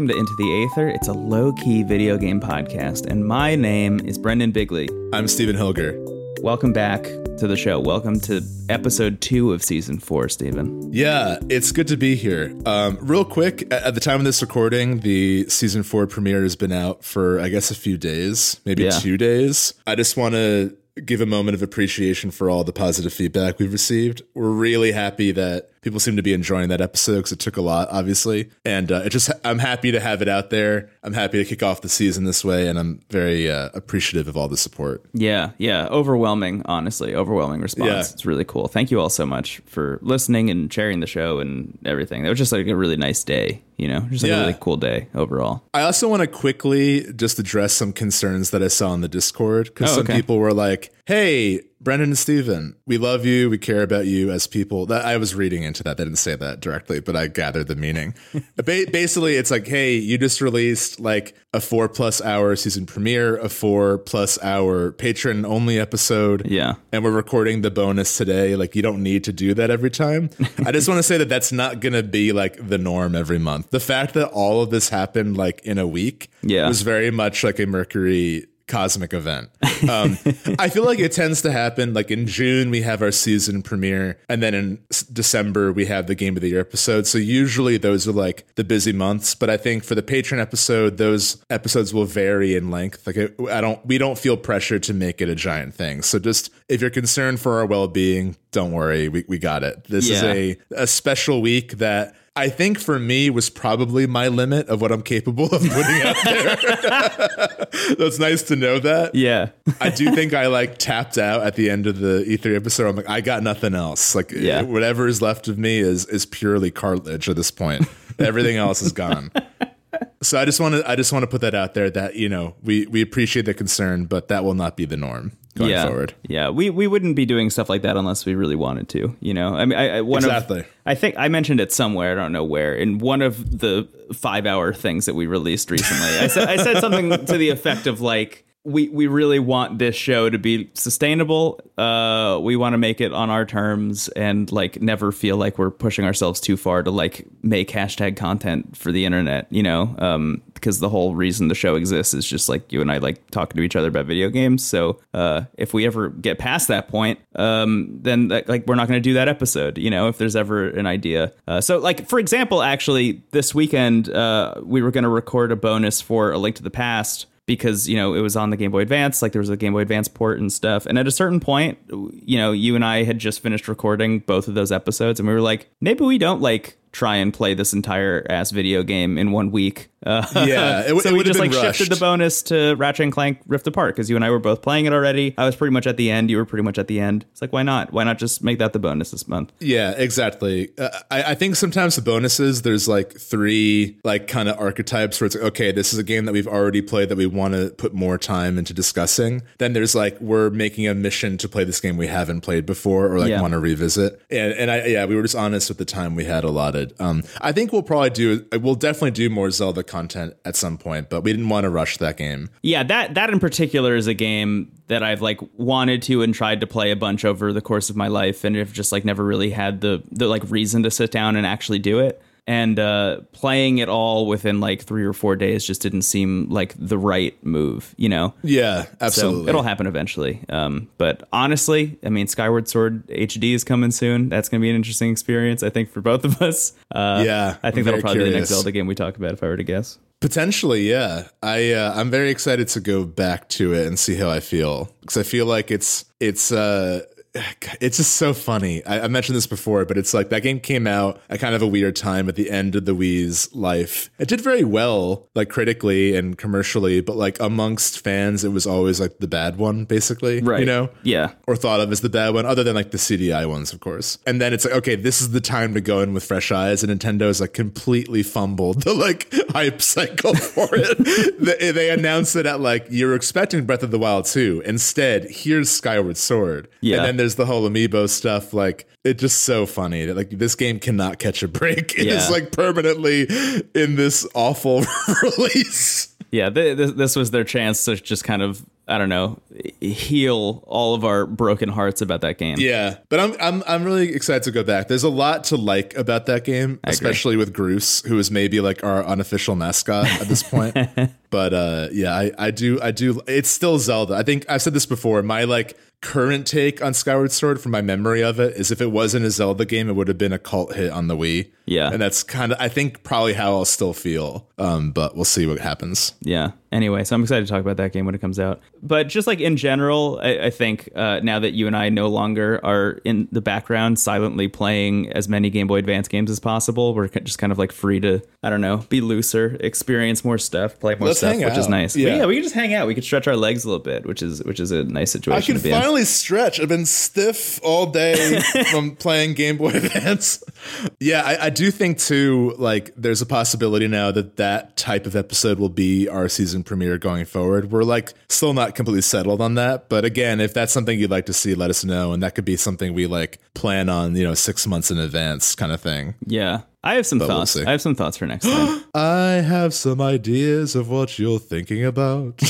Welcome to Into the Aether. It's a low key video game podcast, and my name is Brendan Bigley. I'm Stephen Hilger. Welcome back to the show. Welcome to episode two of season four, Stephen. Yeah, it's good to be here. Um, real quick, at, at the time of this recording, the season four premiere has been out for, I guess, a few days, maybe Yeah. two days. I just want to give a moment of appreciation for all the positive feedback we've received. We're really happy that people seem to be enjoying that episode because it took a lot, obviously. And uh, it just, I'm happy to have it out there. I'm happy to kick off the season this way, and I'm very uh, appreciative of all the support. Yeah, yeah. Overwhelming, honestly. Overwhelming response. Yeah. It's really cool. Thank you all so much for listening and sharing the show and everything. It was just like a really nice day, you know? Just like Yeah. a really cool day overall. I also want to quickly just address some concerns that I saw in the Discord because Oh, some okay. people were like, "Hey, Brendan and Stephen, we love you. We care about you as people." That I was reading into that. They didn't say that directly, but I gathered the meaning. basically, it's like, "Hey, you just released like a four plus hour season premiere, a four plus hour patron only episode, Yeah. and we're recording the bonus today. Like, you don't need to do that every time. I just want to say that that's not going to be like the norm every month. The fact that all of this happened like in a week Yeah. was very much like a Mercury cosmic event. Um, I feel like it tends to happen like in June we have our season premiere, and then in December we have the game of the year episode. So usually those are like the busy months. But I think for the patron episode, those episodes will vary in length. Like I I don't, we don't feel pressure to make it a giant thing. So just if you're concerned for our well being, don't worry, we we got it. This is a a special week that. I think for me was probably my limit of what I'm capable of putting out there. That's nice to know that. Yeah. I do think I like tapped out at the end of the E3 episode. I'm like, I got nothing else. Like Yeah. whatever is left of me is is purely cartilage at this point. Everything else is gone. So I just want to I just want to put that out there that you know we we appreciate the concern, but that will not be the norm going yeah. forward. Yeah, we we wouldn't be doing stuff like that unless we really wanted to. You know, I mean, I, I one Exactly. Of, I think I mentioned it somewhere. I don't know where. In one of the five-hour things that we released recently, I said I said something to the effect of like. We, we really want this show to be sustainable. Uh, we want to make it on our terms and like never feel like we're pushing ourselves too far to like make hashtag content for the internet, you know? Um, because the whole reason the show exists is just like you and I like talking to each other about video games. So uh, if we ever get past that point, um, then like we're not going to do that episode. You know, if there's ever an idea. Uh, so like for example, actually this weekend uh, we were going to record a bonus for A Link to the Past because you know it was on the Game Boy Advance, like there was a Game Boy Advance port and stuff. And at a certain point, you know, you and I had just finished recording both of those episodes, and we were like, maybe we don't like try and play this entire ass video game in one week. Uh, Yeah, it so it we just like shifted the bonus to Ratchet and Clank Rift Apart because you and I were both playing it already. I was pretty much at the end. You were pretty much at the end. It's like why not? Why not just make that the bonus this month? Yeah, exactly. Uh, I, I think sometimes the bonuses, there's like three like kind of archetypes where it's like, okay, this is a game that we've already played that we want to put more time into discussing. Then there's like we're making a mission to play this game we haven't played before or like Yeah. want to revisit. And and I yeah, we were just honest with the time we had allotted. Um, I think we'll probably do we'll definitely do more Zelda content at some point, but we didn't want to rush that game. Yeah, that that in particular is a game that I've like wanted to and tried to play a bunch over the course of my life, and have just like never really had the the like reason to sit down and actually do it. And uh, playing it all within like three or four days just didn't seem like the right move, you know. Yeah, So absolutely. it'll happen eventually. Um, but honestly, I mean, Skyward Sword HD is coming soon. That's going to be an interesting experience, I think, for both of us. Uh, Yeah, I think that'll probably be the next. Zelda game we talk about, if I were to guess. Potentially, yeah. I uh, I'm very excited to go back to it and see how I feel because I feel like it's it's uh it's just so funny. I, I mentioned this before, but it's like that game came out at kind of a weird time at the end of the Wii's life. It did very well, like critically and commercially, but like amongst fans, it was always like the bad one, basically. Right. You know, Yeah. or thought of as the bad one, other than like the CDI ones, of course. And then it's like, okay, this is the time to go in with fresh eyes, and Nintendo's like completely fumbled the like hype cycle for it. they, they announced it at like you're expecting Breath of the Wild 2. Instead, here's Skyward Sword. Yeah. And then there's the whole amiibo stuff. Like it's just so funny that like this game cannot catch a break. It is Yeah. like permanently in this awful release. Yeah, th- th- this was their chance to just kind of I don't know, heal all of our broken hearts about that game. Yeah, but I'm I'm I'm really excited to go back. There's a lot to like about that game, especially with Groose, who is maybe like our unofficial mascot at this point. but uh, yeah, I I do I do. It's still Zelda. I think I've said this before. My like current take on Skyward Sword from my memory of it is if it wasn't a Zelda game, it would have been a cult hit on the Wii. Yeah. And that's kind of, I think, probably how I'll still feel. Um, but we'll see what happens. Yeah. Anyway, so I'm excited to talk about that game when it comes out. But just like in general, I, I think uh, now that you and I no longer are in the background silently playing as many Game Boy Advance games as possible, we're just kind of like free to, I don't know, be looser, experience more stuff, play more Let's stuff, which is nice. Yeah. Yeah, we can just hang out. We can stretch our legs a little bit, which is which is a nice I situation can to be in. Finally stretch. I've been stiff all day from playing Game Boy Advance. Yeah, I, I do think too. Like, there's a possibility now that that type of episode will be our season premiere going forward. We're like still not completely settled on that, but again, if that's something you'd like to see, let us know, and that could be something we like plan on, you know, six months in advance, kind of thing. Yeah. I have some we'll thoughts. I have some thoughts for next time. I have some ideas of what you're thinking about.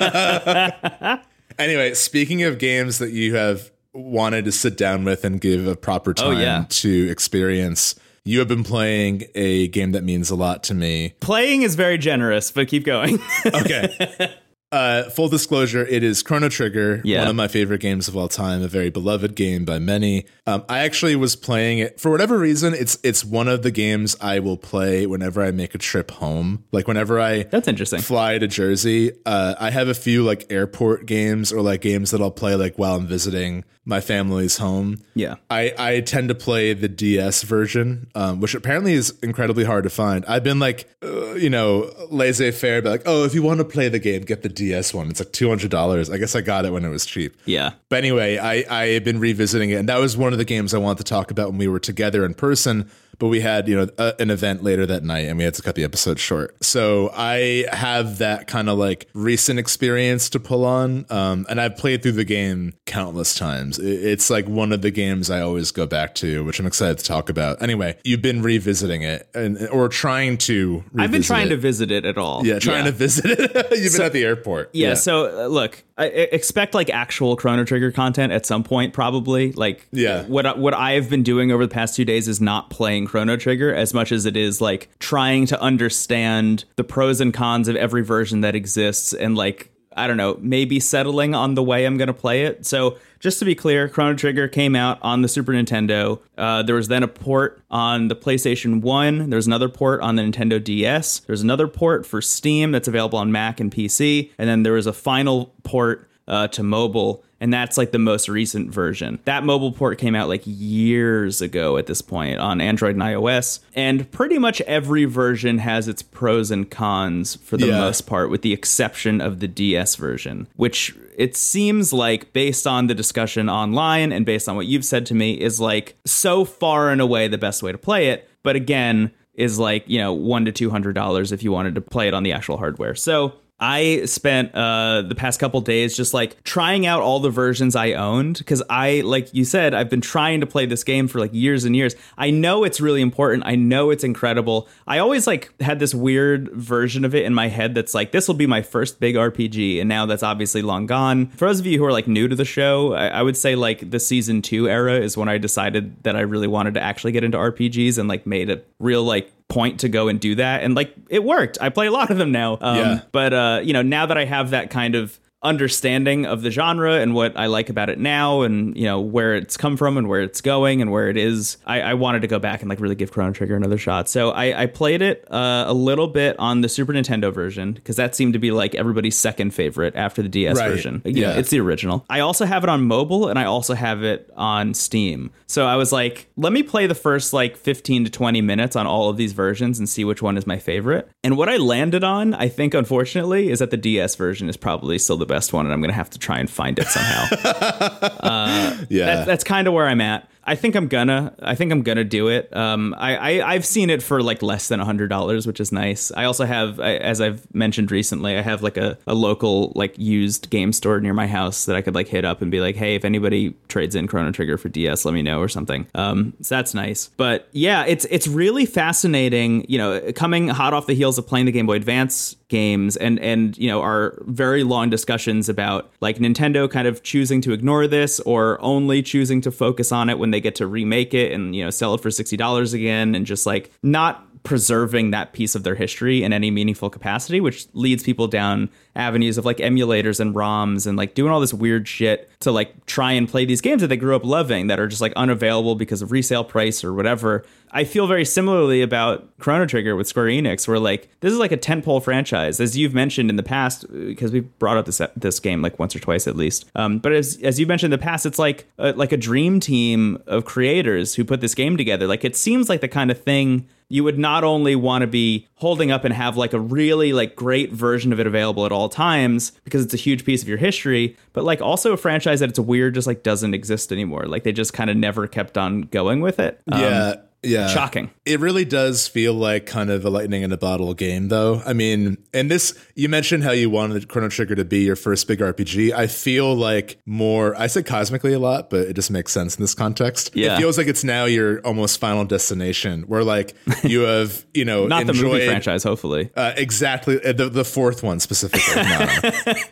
anyway, speaking of games that you have wanted to sit down with and give a proper time Oh, yeah. to experience, you have been playing a game that means a lot to me. Playing is very generous, but keep going. Okay. Uh, full disclosure, it is Chrono Trigger, Yeah. one of my favorite games of all time, a very beloved game by many. Um, I actually was playing it for whatever reason. It's it's one of the games I will play whenever I make a trip home. Like whenever I That's interesting. fly to Jersey. Uh, I have a few like airport games or like games that I'll play like while I'm visiting my family's home. Yeah. I, I tend to play the DS version, um, which apparently is incredibly hard to find. I've been like, uh, you know, laissez faire, but like, oh, if you want to play the game, get the DS one. It's like two hundred dollars. I guess I got it when it was cheap. Yeah. But anyway, I I have been revisiting it, and that was one of the games I wanted to talk about when we were together in person. But we had you know a, an event later that night, and we had to cut the episode short. So I have that kind of like recent experience to pull on, um, and I've played through the game countless times. It- It's like one of the games I always go back to, which I'm excited to talk about. Anyway, you've been revisiting it, and or trying to. I've been trying it. to visit it at all. yeah, trying to visit it. You've been at the airport. Yeah, so uh, look, I, expect like actual Chrono Trigger content at some point, probably. Like, Yeah. what I- what I have been doing over the past two days is not playing Chrono Trigger as much as it is like trying to understand the pros and cons of every version that exists, and like I don't know, maybe settling on the way I'm going to play it. So just to be clear, Chrono Trigger came out on the Super Nintendo. Uh, there was then a port on the PlayStation 1. There's another port on the Nintendo DS. There's another port for Steam that's available on Mac and PC. And then there was a final port uh, to mobile. And that's like the most recent version. That mobile port came out like years ago at this point on Android and iOS. And pretty much every version has its pros and cons for the Yeah. most part, with the exception of the DS version, which it seems like, based on the discussion online and based on what you've said to me, is like so far and away the best way to play it. But again, is like, you know, one to two hundred dollars if you wanted to play it on the actual hardware. So I spent uh, the past couple days just like trying out all the versions I owned because I, like you said, I've been trying to play this game for like years and years. I know it's really important. I know it's incredible. I always like had this weird version of it in my head that's like, this will be my first big RPG. And now that's obviously long gone. For those of you who are like new to the show, I, I would say like the season two era is when I decided that I really wanted to actually get into RPGs and like made a real like point to go and do that. And like it worked. I play a lot of them now. Um, Yeah. but uh you know now that i have that kind of understanding of the genre and what i like about it now and you know where it's come from and where it's going and where it is i, I wanted to go back and like really give chrono trigger another shot. So i, I played it uh, a little bit on the super nintendo version because that seemed to be like everybody's second favorite after the ds Right. version. You know, Yeah. it's the original. I also have it on mobile and i also have it on steam. So i was like let me play the first like 15 to 20 minutes on all of these versions and see which one is my favorite. And what i landed on i think unfortunately is that the ds version is probably still the best one and i'm gonna have to try and find it somehow yeah. that, that's kind of where I'm at. I think I'm gonna. I think I'm gonna do it. Um, I, I I've seen it for like less than a hundred dollars, which is nice. I also have, I, as I've mentioned recently, I have like a, a local like used game store near my house that I could like hit up and be like, hey, if anybody trades in Chrono Trigger for DS, let me know or something. Um, so that's nice. But yeah, it's it's really fascinating. You know, coming hot off the heels of playing the Game Boy Advance games and and you know our very long discussions about like Nintendo kind of choosing to ignore this or only choosing to focus on it when they get to remake it and you know sell it for $60 again and just like not preserving that piece of their history in any meaningful capacity, which leads people down avenues of like emulators and ROMs and like doing all this weird shit to like try and play these games that they grew up loving that are just like unavailable because of resale price or whatever. I feel very similarly about Chrono Trigger with Square Enix, where like this is like a tentpole franchise, as you've mentioned in the past, uh, because we've brought up this uh, this game like once or twice at least. Um, but as as you mentioned in the past, it's like a, like a dream team of creators who put this game together. Like it seems like the kind of thing you would not only want to be holding up and have like a really like great version of it available at all times because it's a huge piece of your history but like also a franchise that it's weird just like doesn't exist anymore. Like they just kind of never kept on going with it. Um, yeah yeah. Shocking. It really does feel like kind of a lightning in a bottle game though. I mean and this you mentioned how you wanted chrono trigger to be your first big rpg i feel like more i said cosmically a lot but it just makes sense in this context. Yeah. it feels like it's now your almost final destination where like you have you know not enjoyed, the movie franchise hopefully. Uh, exactly. Uh, the, the fourth one specifically. No.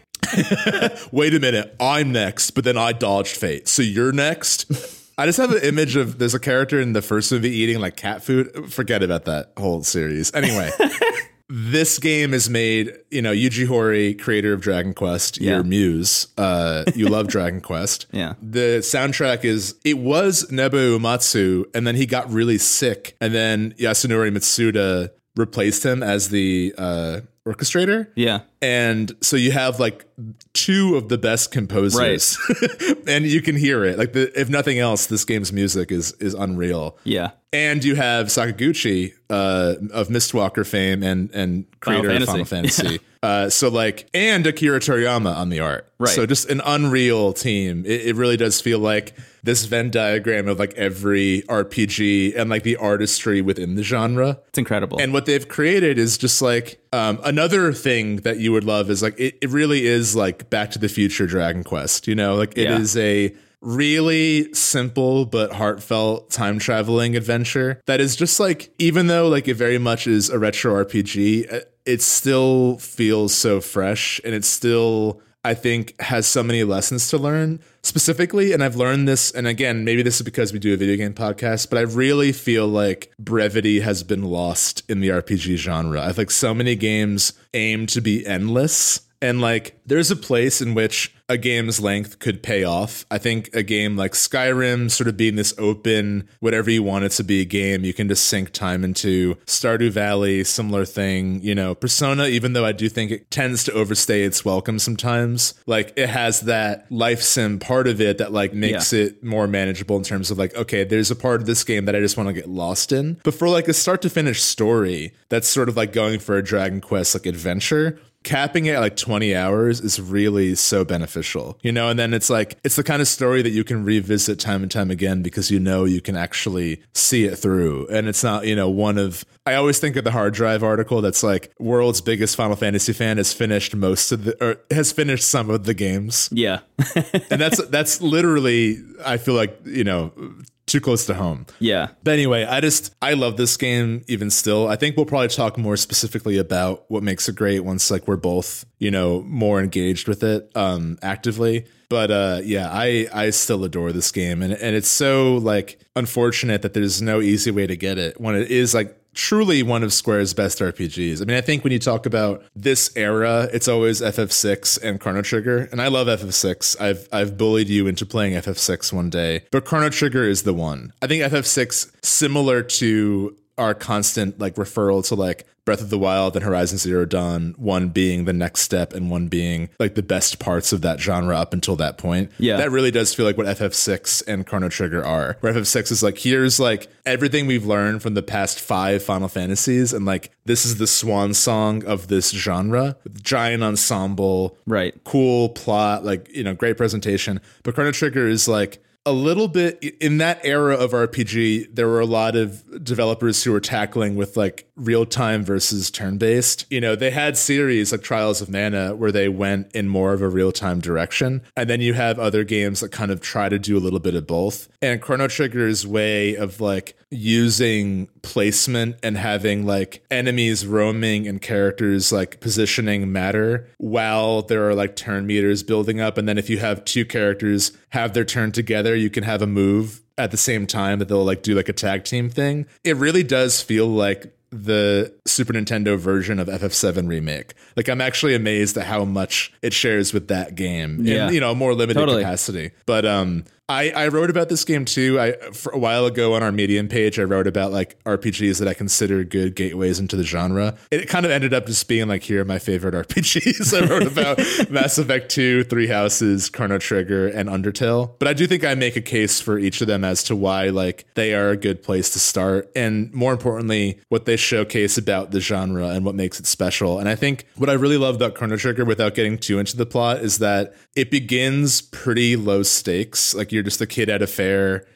Wait a minute, I'm next, but then I dodged fate. So you're next? I just have an image of there's a character in the first movie eating like cat food. Forget about that whole series. Anyway, this game is made, you know, Yuji Horii, creator of Dragon Quest, Yeah. your muse. Uh, you love Dragon Quest. Yeah. The soundtrack is it was Nobuo Uematsu, and then he got really sick, and then Yasunori Mitsuda replaced him as the uh, orchestrator. yeah And so you have like two of the best composers, and you can hear it. Like, the, if nothing else, this game's music is is unreal. yeah And you have Sakaguchi uh, of Mistwalker fame and and creator Final of Final Fantasy. Fantasy. Uh, so like, and Akira Toriyama on the art. Right. So just an unreal team. It, it really does feel like this Venn diagram of like every RPG and like the artistry within the genre. it's incredible And what they've created is just like um, another thing that you would love is like it, it really is like Back to the Future Dragon Quest. You know, like it is Yeah. a really simple but heartfelt time traveling adventure that is just like even though like it very much is a retro RPG, uh, it still feels so fresh and it still I think has so many lessons to learn specifically. And I've learned this, and again, maybe this is because we do a video game podcast, but I really feel like brevity has been lost in the RPG genre. I think so many games aim to be endless. And like, there's a place in which a game's length could pay off. I think a game like Skyrim, sort of being this open, whatever you want it to be a game, you can just sink time into. Stardew Valley, similar thing. You know, Persona, even though I do think it tends to overstay its welcome sometimes, like it has that life sim part of it that like makes it more manageable in terms of like, okay, there's a part of this game that I just want to get lost in. But for like a start to finish story, that's sort of like going for a Dragon Quest like adventure capping it at like 20 hours is really so beneficial you know? And then it's like it's the kind of story that you can revisit time and time again because you know you can actually see it through. And it's not you know one of i always think of the hard drive article that's like world's biggest final fantasy fan has finished most of the or has finished some of the games. Yeah. And that's that's literally i feel like you know too close to home yeah but anyway, I just I love this game even still. I think we'll probably talk more specifically about what makes it great once like we're both, you know, more engaged with it um actively. But uh yeah, I I still adore this game and and it's so like unfortunate that there's no easy way to get it when it is like truly one of Square's best RPGs. I mean, I think when you talk about this era, it's always FF6 and Chrono Trigger, and I love FF6. I've I've bullied you into playing FF6 one day, but Chrono Trigger is the one. I think FF6 similar to our constant like referral to like Breath of the Wild and Horizon Zero Dawn, one being the next step and one being like the best parts of that genre up until that point. Yeah. That really does feel like what FF6 and Chrono Trigger are. Where FF6 is like, here's like everything we've learned from the past five Final Fantasies, and like this is the swan song of this genre. Giant ensemble, right cool plot, like, you know, great presentation. But Chrono Trigger is like a little bit in that era of RPG, there were a lot of developers who were tackling with like real time versus turn based. You know, they had series like Trials of Mana where they went in more of a real time direction. And then you have other games that kind of try to do a little bit of both. And Chrono Trigger's way of like using placement and having like enemies roaming and characters like positioning matter while there are like turn meters building up. And then if you have two characters have their turn together, you can have a move at the same time that they'll like do like a tag team thing. It really does feel like the Super Nintendo version of FF7 remake. Like I'm actually amazed at how much it shares with that game Yeah. in you know a more limited Totally. capacity. But um I, I wrote about this game too. I for a while ago on our Medium page, I wrote about like RPGs that I consider good gateways into the genre. It kind of ended up just being like here are my favorite RPGs. I wrote about Mass Effect 2, Three Houses, Chrono Trigger, and Undertale. But I do think I make a case for each of them as to why like they are a good place to start, and more importantly, what they showcase about the genre and what makes it special. And I think what I really love about Chrono Trigger, without getting too into the plot, is that it begins pretty low stakes. Like you're just a kid at a fair.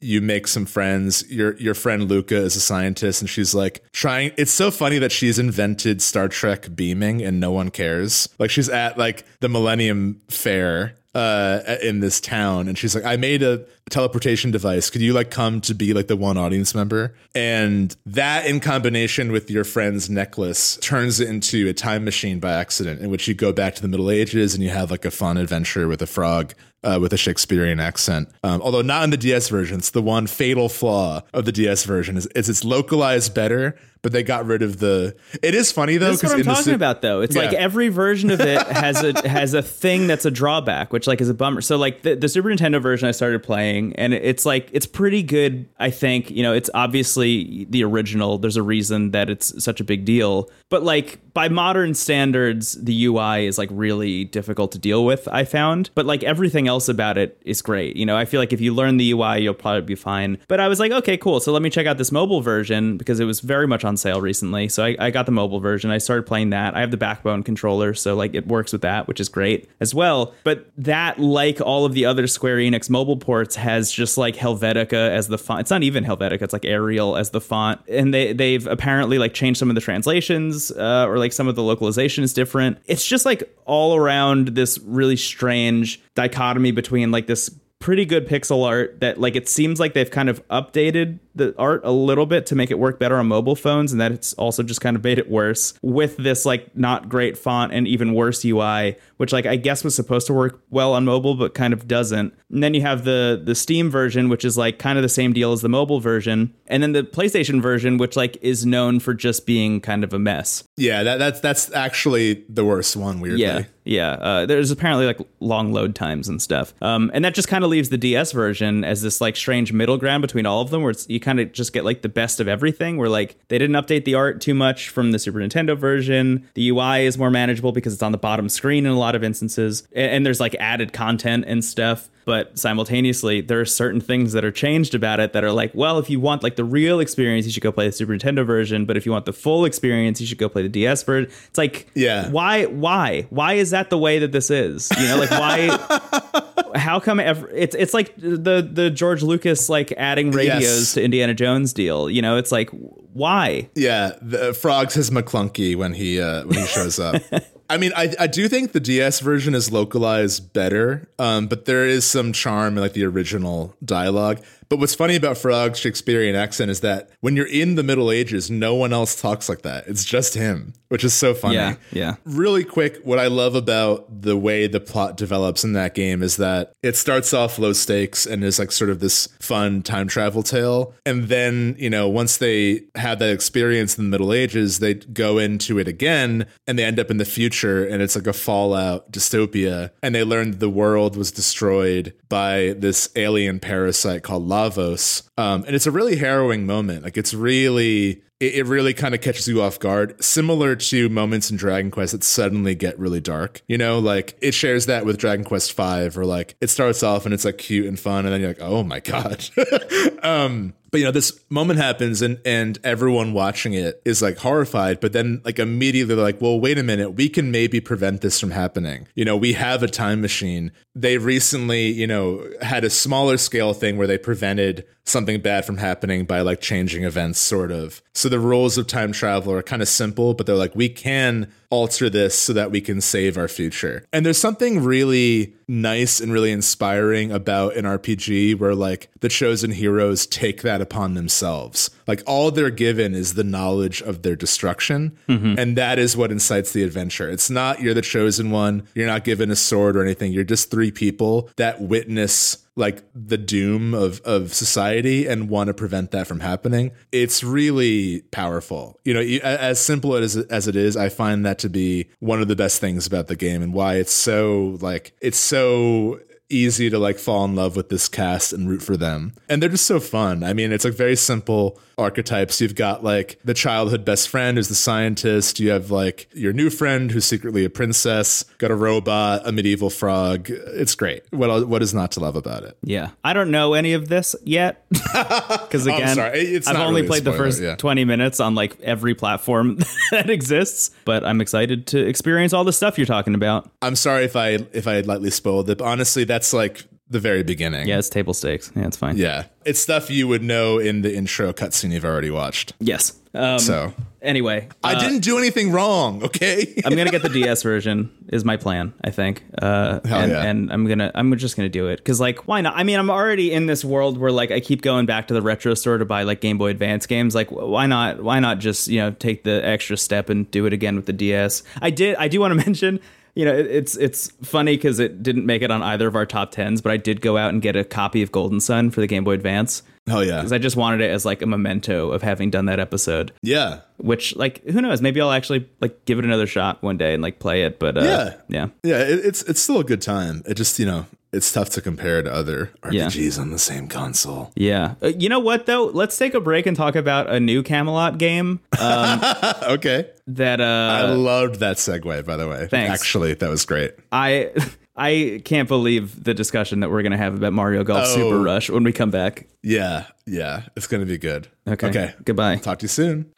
You make some friends. Your your friend Lucca is a scientist, and she's like trying. It's so funny that she's invented Star Trek beaming, and no one cares. Like she's at like the Millennium Fair uh, in this town, and she's like, "I made a teleportation device. Could you like come to be like the one audience member?" And that, in combination with your friend's necklace, turns it into a time machine by accident, in which you go back to the Middle Ages and you have like a fun adventure with a frog uh, with a Shakespearean accent. Um, although not in the DS version, it's the one fatal flaw of the DS version is, is it's localized better, but they got rid of the. It is funny though That's what I'm talking Su- about, though. It's like every version of it has a has a thing that's a drawback, which like is a bummer. So like the, the Super Nintendo version I started playing, and it's like it's pretty good. I think you know it's obviously the original. There's a reason that it's such a big deal, but like by modern standards, the UI is like really difficult to deal with. I found, but like everything else about it is great. You know, I feel like if you learn the UI, you'll probably be fine. But I was like, okay, cool. So let me check out this mobile version because it was very much on sale recently. So I, I got the mobile version. I started playing that. I have the backbone controller, so like it works with that, which is great as well. But that, like all of the other Square Enix mobile ports, has just like Helvetica as the font. It's not even Helvetica; it's like Arial as the font. And they they've apparently like changed some of the translations, uh, or like some of the localization is different. It's just like all around this really strange dichotomy between like this pretty good pixel art that like it seems like they've kind of updated the art a little bit to make it work better on mobile phones and that it's also just kind of made it worse with this like not great font and even worse UI which like I guess was supposed to work well on mobile but kind of doesn't and then you have the the Steam version which is like kind of the same deal as the mobile version and then the PlayStation version which like is known for just being kind of a mess Yeah, that, that's that's actually the worst one. Weirdly, yeah, yeah. Uh, there's apparently like long load times and stuff, um, and that just kind of leaves the DS version as this like strange middle ground between all of them, where it's, you kind of just get like the best of everything. Where like they didn't update the art too much from the Super Nintendo version. The UI is more manageable because it's on the bottom screen in a lot of instances, and, and there's like added content and stuff. But simultaneously, there are certain things that are changed about it that are like, well, if you want like the real experience, you should go play the Super Nintendo version. But if you want the full experience, you should go play the DS version. It's like, Yeah. why why why is that the way that this is you know like why how come ever it's it's like the the george lucas like adding radios Yes. to indiana jones deal you know it's like why Yeah, the frogs his McClunky when he uh, when he shows up. I mean, I, I do think the DS version is localized better, um, but there is some charm in like the original dialogue. But what's funny about Frog's Shakespearean accent is that when you're in the Middle Ages, no one else talks like that. It's just him, which is so funny. yeah yeah Really quick, what I love about the way the plot develops in that game is that it starts off low stakes and is like sort of this fun time travel tale. And then, you know, once they have that experience in the Middle Ages, they go into it again and they end up in the future and it's like a fallout dystopia. And they learn the world was destroyed by this alien parasite called Lavos. Um, and it's a really harrowing moment. Like it's really it, really kind of catches you off guard. Similar to moments in Dragon Quest that suddenly get really dark. You know, like it shares that with Dragon Quest Five, or like it starts off and it's like cute and fun, and then you're like, oh my god. um, but you know this moment happens and and everyone watching it is like horrified but then like immediately they're like well wait a minute. We can maybe prevent this from happening. You know we have a time machine. They recently you know had a smaller scale thing where they prevented something bad from happening by like changing events sort of. So the rules of time travel are kind of simple but they're like we can alter this so that we can save our future. And there's something really nice and really inspiring about an rpg where like the chosen heroes take that upon themselves. Like all they're given is the knowledge of their destruction mm-hmm. and that is what incites the adventure. It's not you're the chosen one you're not given a sword or anything. You're just three people that witness like the doom of of society and want to prevent that from happening it's really powerful you know as simple as as it is i find that to be one of the best things about the game and why it's so like it's so easy to like fall in love with this cast and root for them. And they're just so fun. I mean, it's like very simple archetypes. You've got like the childhood best friend who's the scientist. You have like your new friend who's secretly a princess, got a robot, a medieval frog. It's great. What what is not to love about it? Yeah, I don't know any of this yet because again, I've only really played the first yeah. twenty minutes on like every platform that exists. But I'm excited to experience all the stuff you're talking about. I'm sorry if I if I had lightly spoiled it, but honestly, that's like the very beginning. Yeah, it's table stakes. Yeah, it's fine. Yeah. It's stuff you would know in the intro cutscene you've already watched. Yes. Um, So anyway, I uh, didn't do anything wrong, okay? I'm gonna get the DS version. Is my plan. I think. Uh, and, yeah. and I'm gonna. I'm just gonna do it because like, why not? I mean, I'm already in this world where like I keep going back to the retro store to buy like Game Boy Advance games. Like, why not? Why not just you know take the extra step and do it again with the DS? I did. I do want to mention. You know, it, it's it's funny because it didn't make it on either of our top tens, but I did go out and get a copy of Golden Sun for the Game Boy Advance Oh yeah. because I just wanted it as like a memento of having done that episode. Yeah. Which, like, who knows? Maybe I'll actually like give it another shot one day and like play it. But uh, Yeah. yeah, Yeah, it, it's it's still a good time. It just, you know, it's tough to compare to other Yeah. RPGs on the same console. yeah. Uh, you know what though? Let's take a break and talk about a new Camelot game Okay. that uh, I loved that segue, by the way. Thanks. Actually, that was great. I. I can't believe the discussion that we're going to have about Mario Golf Oh. Super Rush when we come back. Yeah, yeah. It's going to be good. Okay. Okay. Goodbye. Talk to you soon.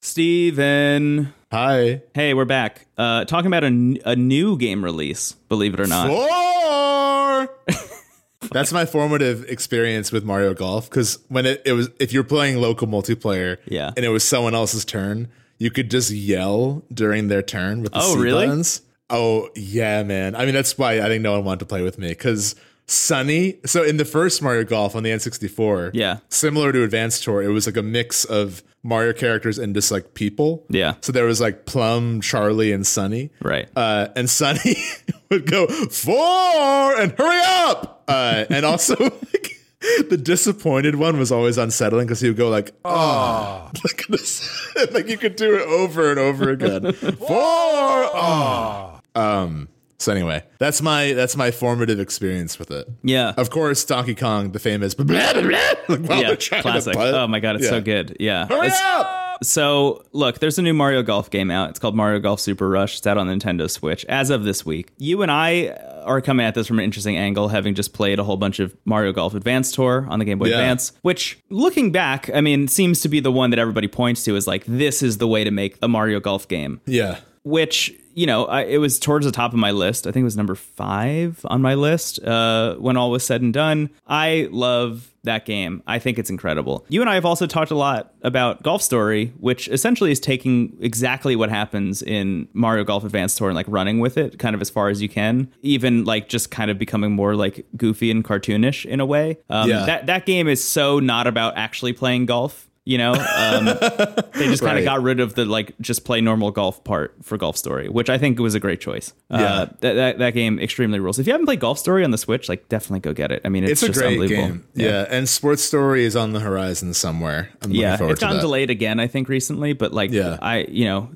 Stephen. Hi. Hey, we're back. Uh, talking about a, n- a new game release, believe it or not. Four. That's my formative experience with Mario Golf because when it, it was, if you're playing local multiplayer, Yeah. and it was someone else's turn, you could just yell during their turn with the Oh, C really? buttons. Oh yeah, man. I mean, that's why I think no one wanted to play with me because Sonny. So in the first Mario Golf on the N64, Yeah. similar to Advance Tour, it was like a mix of Mario characters and just like people. Yeah. So there was like Plum, Charlie, and Sonny. Right. Uh, and Sonny would go four and hurry up. Uh, and also like, the disappointed one was always unsettling because he would go like, oh, like, this, like you could do it over and over again. four, oh. Um. So anyway, that's my that's my formative experience with it. yeah. Of course, Donkey Kong, the famous blah, blah, blah, like, yeah. Classic. Oh my god, it's Yeah. so good. Yeah. Hurry It's- up! So, look, there's a new Mario Golf game out. It's called Mario Golf Super Rush. It's out on Nintendo Switch as of this week. You and I are coming at this from an interesting angle, having just played a whole bunch of Mario Golf Advance Tour on the Game Boy Yeah. Advance, which, looking back, I mean, seems to be the one that everybody points to as like, this is the way to make a Mario Golf game Yeah. which you know I, it was towards the top of my list. I think it was number five on my list uh, when all was said and done. I love that game. I think it's incredible. You and i have also talked a lot about golf story which essentially is taking exactly what happens in mario golf advanced tour and like running with it kind of as far as you can even like just kind of becoming more like goofy and cartoonish in a way. Um, Yeah. that, that game is so not about actually playing golf You know, um, they just kind Right. of got rid of the like just play normal golf part for Golf Story, which I think was a great choice. Yeah. Uh, that, that that game extremely rules. If you haven't played Golf Story on the Switch, like definitely go get it. I mean, it's, It's a just great unbelievable. game. Yeah. and Sports Story is on the horizon somewhere. I'm looking Yeah, forward it's gotten delayed again, I think, recently. But like, Yeah. I, you know,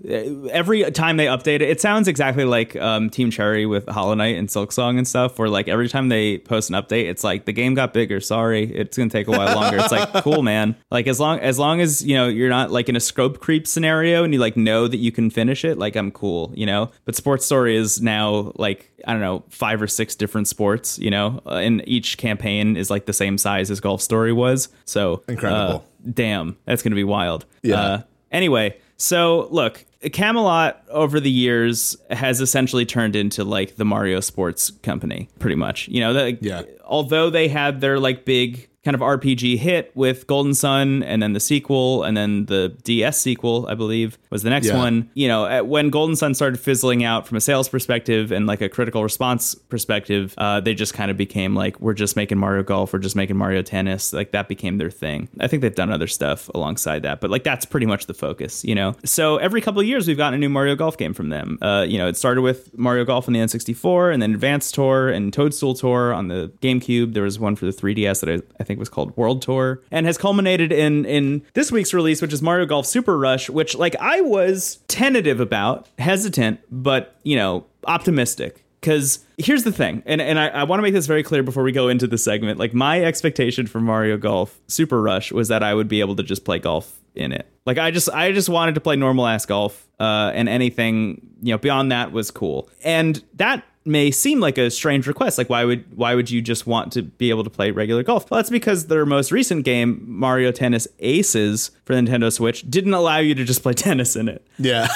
every time they update it, it sounds exactly like um, Team Cherry with Hollow Knight and Silksong and stuff. Where like every time they post an update, it's like the game got bigger. Sorry, it's gonna take a while longer. It's like cool, man. Like as long as long as you know you're not like in a scope creep scenario and you like know that you can finish it, like I'm cool, you know. But Sports Story is now like I don't know five or six different sports, you know, uh, and each campaign is like the same size as Golf Story was. So Incredible. uh, damn, that's to be wild. Yeah. Uh, anyway, so look, Camelot over the years has essentially turned into like the Mario Sports company, pretty much. You know, the, Yeah. Although they had their like big kind of RPG hit with Golden Sun and then the sequel and then the DS sequel, I believe, was the next Yeah. one. You know, when Golden Sun started fizzling out from a sales perspective and like a critical response perspective, uh, they just kind of became like, we're just making Mario Golf, we're just making Mario Tennis. Like that became their thing. I think they've done other stuff alongside that, but like that's pretty much the focus, you know? So every couple of years, we've gotten a new Mario Golf game from them. Uh, you know, it started with Mario Golf on the N64 and then Advance Tour and Toadstool Tour on the GameCube. There was one for the 3DS that I, I think was called World Tour and has culminated in in this week's release, which is Mario Golf Super Rush, which like I was tentative about, hesitant, but you know, optimistic. Because here's the thing, and, and I, I want to make this very clear before we go into the segment. Like, my expectation for Mario Golf Super Rush was that I would be able to just play golf in it. Like, I just I just wanted to play normal ass golf, uh, and anything you know beyond that was cool. And that may seem like a strange request. Like, why would why would you just want to be able to play regular golf? Well, that's because their most recent game, Mario Tennis Aces for Nintendo Switch, didn't allow you to just play tennis in it. Yeah.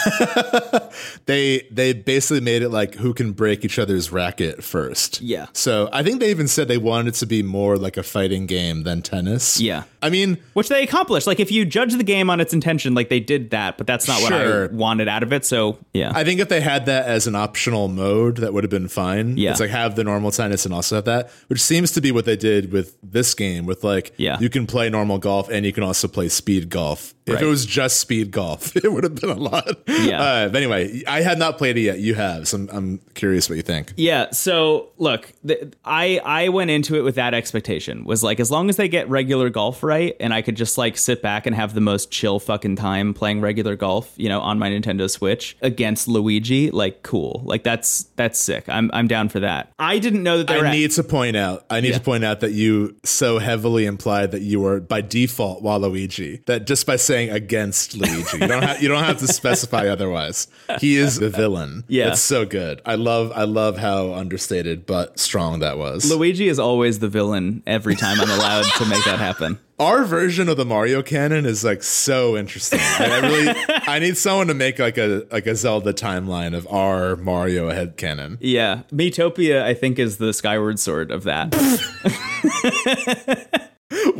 they they basically made it like who can break each other's racket first. Yeah. So I think they even said they wanted it to be more like a fighting game than tennis. Yeah. I mean, which they accomplished. Like if you judge the game on its intention, like they did that, but that's not what I wanted out of it. So yeah, I think if they had that as an optional mode, that would have been fine. Yeah. It's like have the normal tennis and also have that, which seems to be what they did with this game. With like, Yeah. you can play normal golf and you can also play speed golf. If Right. it was just speed golf, it would have been a lot. Yeah. Uh, but anyway, I had not played it yet. You have, so I'm, I'm curious what you think. yeah. So look, the, I I went into it with that expectation. Was like as long as they get regular golf right, and I could just like sit back and have the most chill fucking time playing regular golf, you know, on my Nintendo Switch against Luigi. Like cool. Like that's that's sick. I'm I'm down for that. I didn't know that they were. I at- need to point out. I need Yeah. to point out that you so heavily implied that you were by default Waluigi. That just by saying against Luigi, you don't have you don't have to specify otherwise. He is the villain. Yeah. it's so good. I love I love how understated but strong that was. Luigi is always the villain every time I'm allowed to make that happen. Our version of the Mario canon is like so interesting. Like, I really I need someone to make like a like a Zelda timeline of our Mario head canon. Yeah, Miitopia, I think, is the Skyward Sword of that.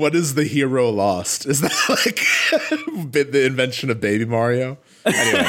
What is the hero lost? Is that like the invention of Baby Mario? Anyway.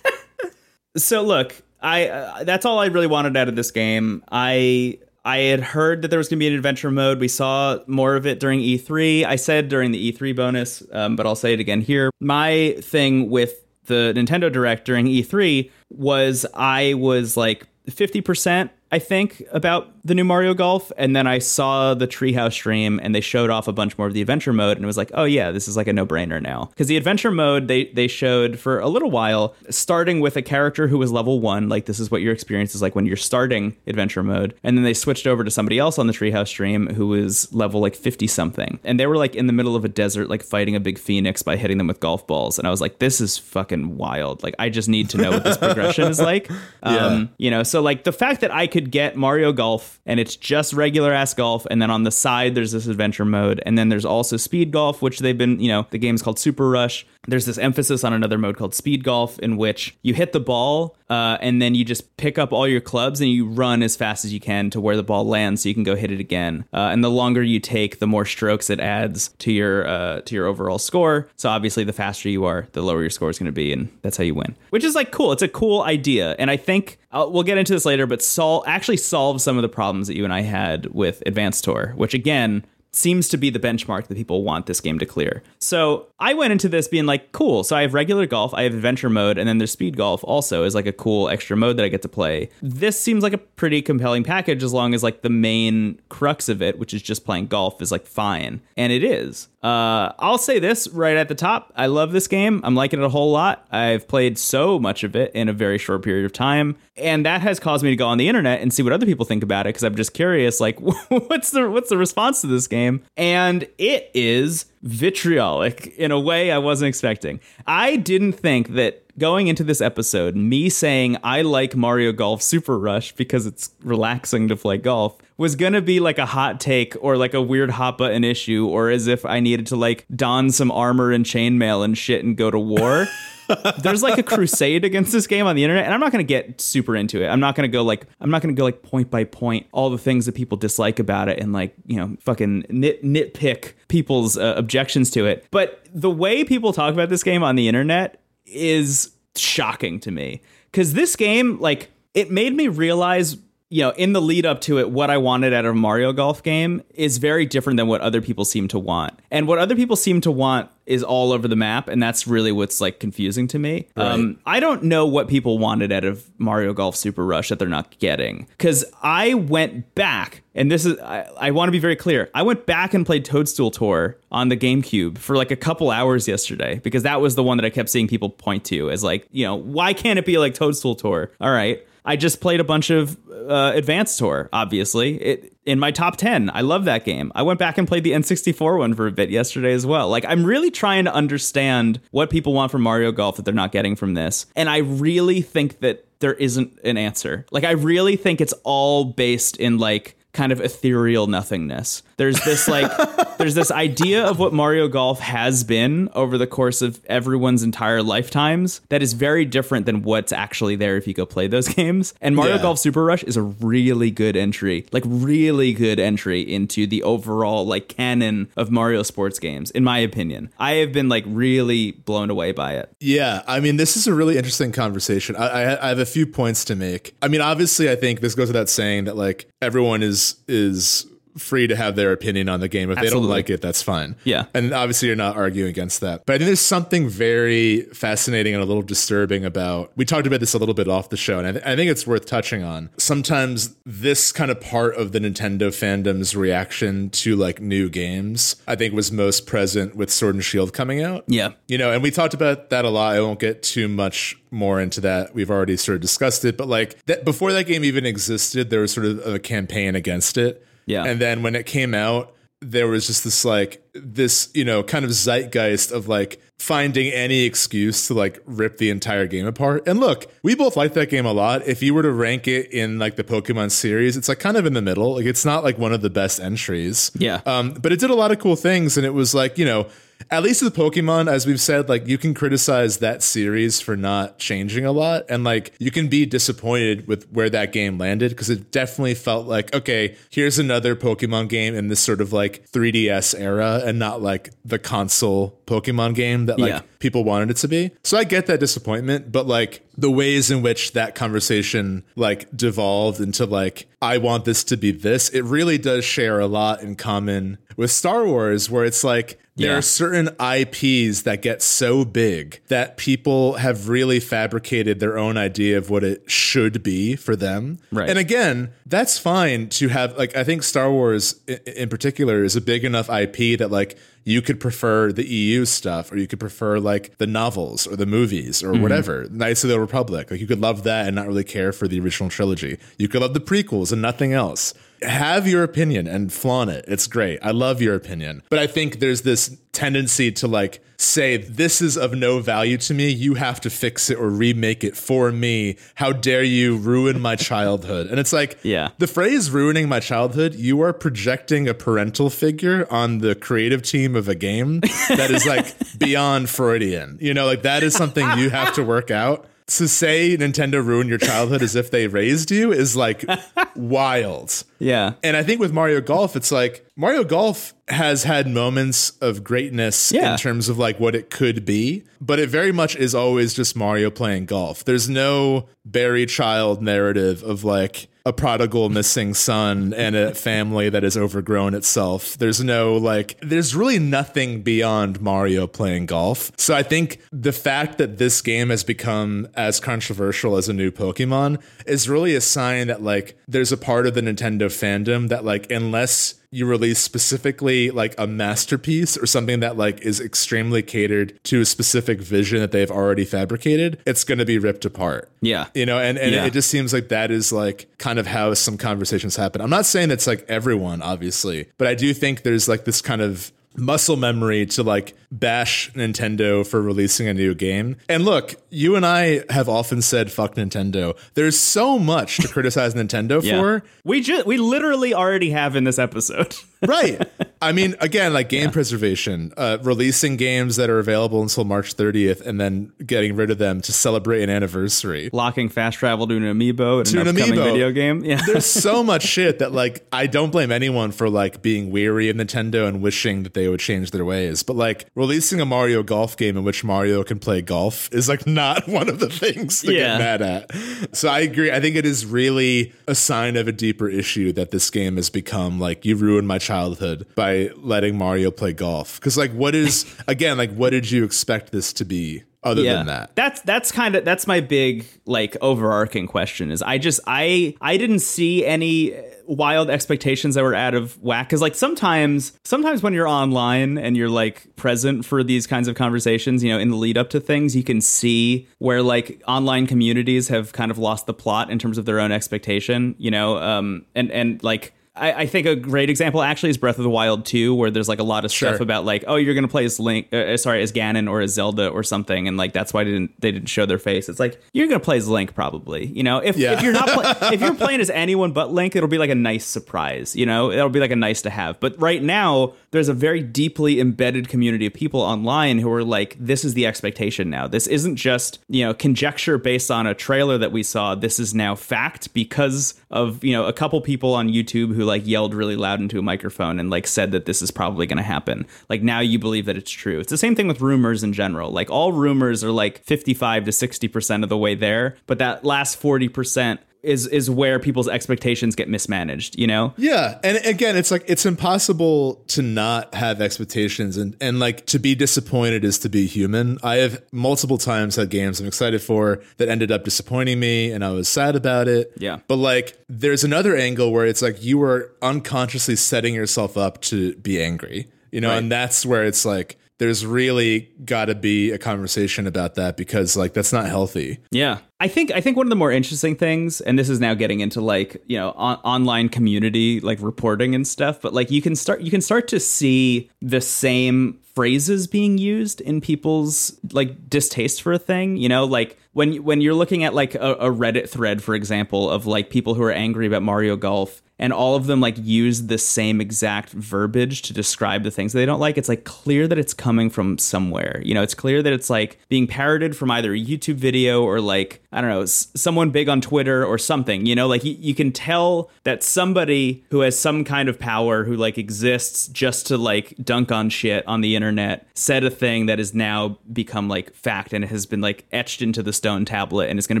so look, I uh, that's all I really wanted out of this game. I I had heard that there was going to be an adventure mode. We saw more of it during E3. I said during the E3 bonus, um, but I'll say it again here. My thing with the Nintendo Direct during E3 was I was like 50%, I think, about the new Mario Golf. And then I saw the Treehouse stream and they showed off a bunch more of the adventure mode. And it was like, oh, yeah, this is like a no brainer now. Because the adventure mode they, they showed for a little while, starting with a character who was level one. Like, this is what your experience is like when you're starting adventure mode. And then they switched over to somebody else on the Treehouse stream who was level like 50 something. And they were like in the middle of a desert, like fighting a big phoenix by hitting them with golf balls. And I was like, this is fucking wild. Like, I just need to know what this progression is like. Um, you know, so like the fact that I could get Mario Golf and it's just regular ass golf, and then on the side there's this adventure mode, and then there's also speed golf, which they've been, you know, the game's called Super Rush. There's this emphasis on another mode called speed golf, in which you hit the ball uh, and then you just pick up all your clubs and you run as fast as you can to where the ball lands, so you can go hit it again. Uh, and the longer you take, the more strokes it adds to your uh, to your overall score. So obviously, the faster you are, the lower your score is going to be, and that's how you win. Which is like cool. It's a cool idea, and I think we'll get into this later. But Sol actually solves some of the problems that you and I had with Advance Tour, which again seems to be the benchmark that people want this game to clear. So I went into this being like, cool. So I have regular golf, I have adventure mode, and then there's speed golf also is like a cool extra mode that I get to play. This seems like a pretty compelling package as long as like the main crux of it, which is just playing golf, is like fine. And it is. Uh, I'll say this right at the top. I love this game. I'm liking it a whole lot. I've played so much of it in a very short period of time, and that has caused me to go on the internet and see what other people think about it because I'm just curious. Like, what's the what's the response to this game? And it is vitriolic in a way I wasn't expecting. I didn't think that going into this episode, me saying I like Mario Golf Super Rush because it's relaxing to play golf was gonna be like a hot take or like a weird hot button issue or as if I needed to like don some armor and chainmail and shit and go to war. There's like a crusade against this game on the internet, and I'm not gonna get super into it. I'm not gonna go like I'm not gonna go like point by point all the things that people dislike about it and like you know fucking nit nitpick people's uh, objections to it. But the way people talk about this game on the internet is shocking to me. Because this game like it made me realize you know, in the lead up to it, what I wanted out of a Mario Golf game is very different than what other people seem to want. And what other people seem to want is all over the map, and that's really what's like confusing to me. Right. Um, I don't know what people wanted out of Mario Golf Super Rush that they're not getting. Because I went back, and this is, I, I want to be very clear. I went back and played Toadstool Tour on the GameCube for like a couple hours yesterday, because that was the one that I kept seeing people point to as like, you know, why can't it be like Toadstool Tour? All right. I just played a bunch of uh, Advance Tour, obviously. It in my top 10. I love that game. I went back and played the N64 one for a bit yesterday as well. Like I'm really trying to understand what people want from Mario Golf that they're not getting from this. And I really think that there isn't an answer. Like I really think it's all based in like kind of ethereal nothingness. There's this like there's this idea of what Mario Golf has been over the course of everyone's entire lifetimes that is very different than what's actually there if you go play those games. And Mario yeah. Golf Super Rush is a really good entry, like really good entry into the overall like canon of Mario sports games in my opinion. I have been like really blown away by it. Yeah, I mean this is a really interesting conversation. I, I, I have a few points to make. I mean obviously I think this goes without saying that like everyone is is free to have their opinion on the game. If Absolutely. they don't like it, that's fine. Yeah. And obviously you're not arguing against that. But I think there's something very fascinating and a little disturbing about we talked about this a little bit off the show, and I, th- I think it's worth touching on. Sometimes this kind of part of the Nintendo fandom's reaction to like new games, I think was most present with Sword and Shield coming out. Yeah. You know, and we talked about that a lot. I won't get too much more into that. We've already sort of discussed it, but like that before that game even existed, there was sort of a campaign against it. Yeah. And then when it came out, there was just this like this, you know, kind of zeitgeist of like finding any excuse to like rip the entire game apart. And look, we both like that game a lot. If you were to rank it in like the Pokemon series, it's like kind of in the middle. Like it's not like one of the best entries. Yeah. Um, but it did a lot of cool things and it was like, you know, at least with Pokemon, as we've said, like you can criticize that series for not changing a lot. And like you can be disappointed with where that game landed because it definitely felt like, okay, here's another Pokemon game in this sort of like 3DS era and not like the console Pokemon game that like yeah. People wanted it to be. So I get that disappointment, but like the ways in which that conversation like devolved into like, I want this to be this, it really does share a lot in common with Star Wars, where it's like, there yeah. are certain IPs that get so big that people have really fabricated their own idea of what it should be for them. Right. And again, that's fine to have like I think Star Wars in particular is a big enough IP that like you could prefer the EU stuff or you could prefer like the novels or the movies or mm-hmm. whatever. Knights of the Republic. Like you could love that and not really care for the original trilogy. You could love the prequels and nothing else have your opinion and flaunt it. It's great. I love your opinion. But I think there's this tendency to like say, this is of no value to me. You have to fix it or remake it for me. How dare you ruin my childhood? And it's like, yeah. the phrase ruining my childhood, you are projecting a parental figure on the creative team of a game that is like beyond Freudian. You know, like that is something you have to work out to say Nintendo ruined your childhood as if they raised you is like wild. Yeah. And I think with Mario Golf, it's like Mario Golf has had moments of greatness Yeah. in terms of like what it could be, but it very much is always just Mario playing golf. There's no Buried Child narrative of like a prodigal missing son and a family that has overgrown itself. There's no like there's really nothing beyond Mario playing golf. So I think the fact that this game has become as controversial as a new Pokemon is really a sign that like there's a part of the Nintendo fandom that like unless you release specifically like a masterpiece or something that like is extremely catered to a specific vision that they've already fabricated, it's going to be ripped apart. Yeah. You know, and, and Yeah. it just seems like that is like kind of how some conversations happen. I'm not saying it's like everyone, obviously, but I do think there's like this kind of muscle memory to like bash Nintendo for releasing a new game. And look, you and I have often said fuck Nintendo. There's so much to criticize Nintendo Yeah. for. We just we literally already have in this episode. right. I mean, again, like game preservation, uh, releasing games that are available until March 30th and then getting rid of them to celebrate an anniversary. Locking fast travel to an amiibo in To an an upcoming amiibo. video game. Yeah. There's so much shit that like I don't blame anyone for like being weary of Nintendo and wishing that they would change their ways. But like releasing a Mario golf game in which Mario can play golf is like not one of the things to Yeah. get mad at. So I agree. I think it is really a sign of a deeper issue that this game has become like you ruined my childhood by letting Mario play golf. Because like what is again like what did you expect this to be other than that? That's that's kind of that's my big like overarching question is I just I I didn't see any wild expectations that were out of whack cuz like sometimes sometimes when you're online and you're like present for these kinds of conversations, you know, in the lead up to things, you can see where like online communities have kind of lost the plot in terms of their own expectation, you know, um and and like I, I think a great example actually is Breath of the Wild 2, where there's like a lot of stuff about like, oh, you're gonna play as Link, uh, sorry, as Ganon or as Zelda or something, and like that's why they didn't they didn't show their face. It's like you're gonna play as Link probably, you know. If, Yeah. if you're not if you're playing as anyone but Link, it'll be like a nice surprise, you know. It'll be like a nice to have. But right now, there's a very deeply embedded community of people online who are like, this is the expectation now. This isn't just you know conjecture based on a trailer that we saw. This is now fact because of you know a couple people on YouTube who like yelled really loud into a microphone and like said that this is probably going to happen. Like now you believe that it's true. It's the same thing with rumors in general. Like all rumors are like 55 to 60% of the way there, but that last 40% is is where people's expectations get mismanaged, you know? Yeah, and again, it's like it's impossible to not have expectations, and and like to be disappointed is to be human. I have multiple times had games I'm excited for that ended up disappointing me, and I was sad about it. Yeah. but like there's another angle where it's like you were unconsciously setting yourself up to be angry, you know, Right. and that's where it's like. There's really got to be a conversation about that because, like, that's not healthy. Yeah. I think I think one of the more interesting things, and this is now getting into like you know on- online community like reporting and stuff, but like you can start you can start to see the same phrases being used in people's like distaste for a thing. You know, like when when you're looking at like a, a Reddit thread, for example, of like people who are angry about Mario Golf. And all of them like use the same exact verbiage to describe the things they don't like. It's like clear that it's coming from somewhere. You know, it's clear that it's like being parroted from either a YouTube video or like I don't know, someone big on Twitter or something, you know, like you, you can tell that somebody who has some kind of power who like exists just to like dunk on shit on the internet said a thing that has now become like fact and it has been like etched into the stone tablet and it's going to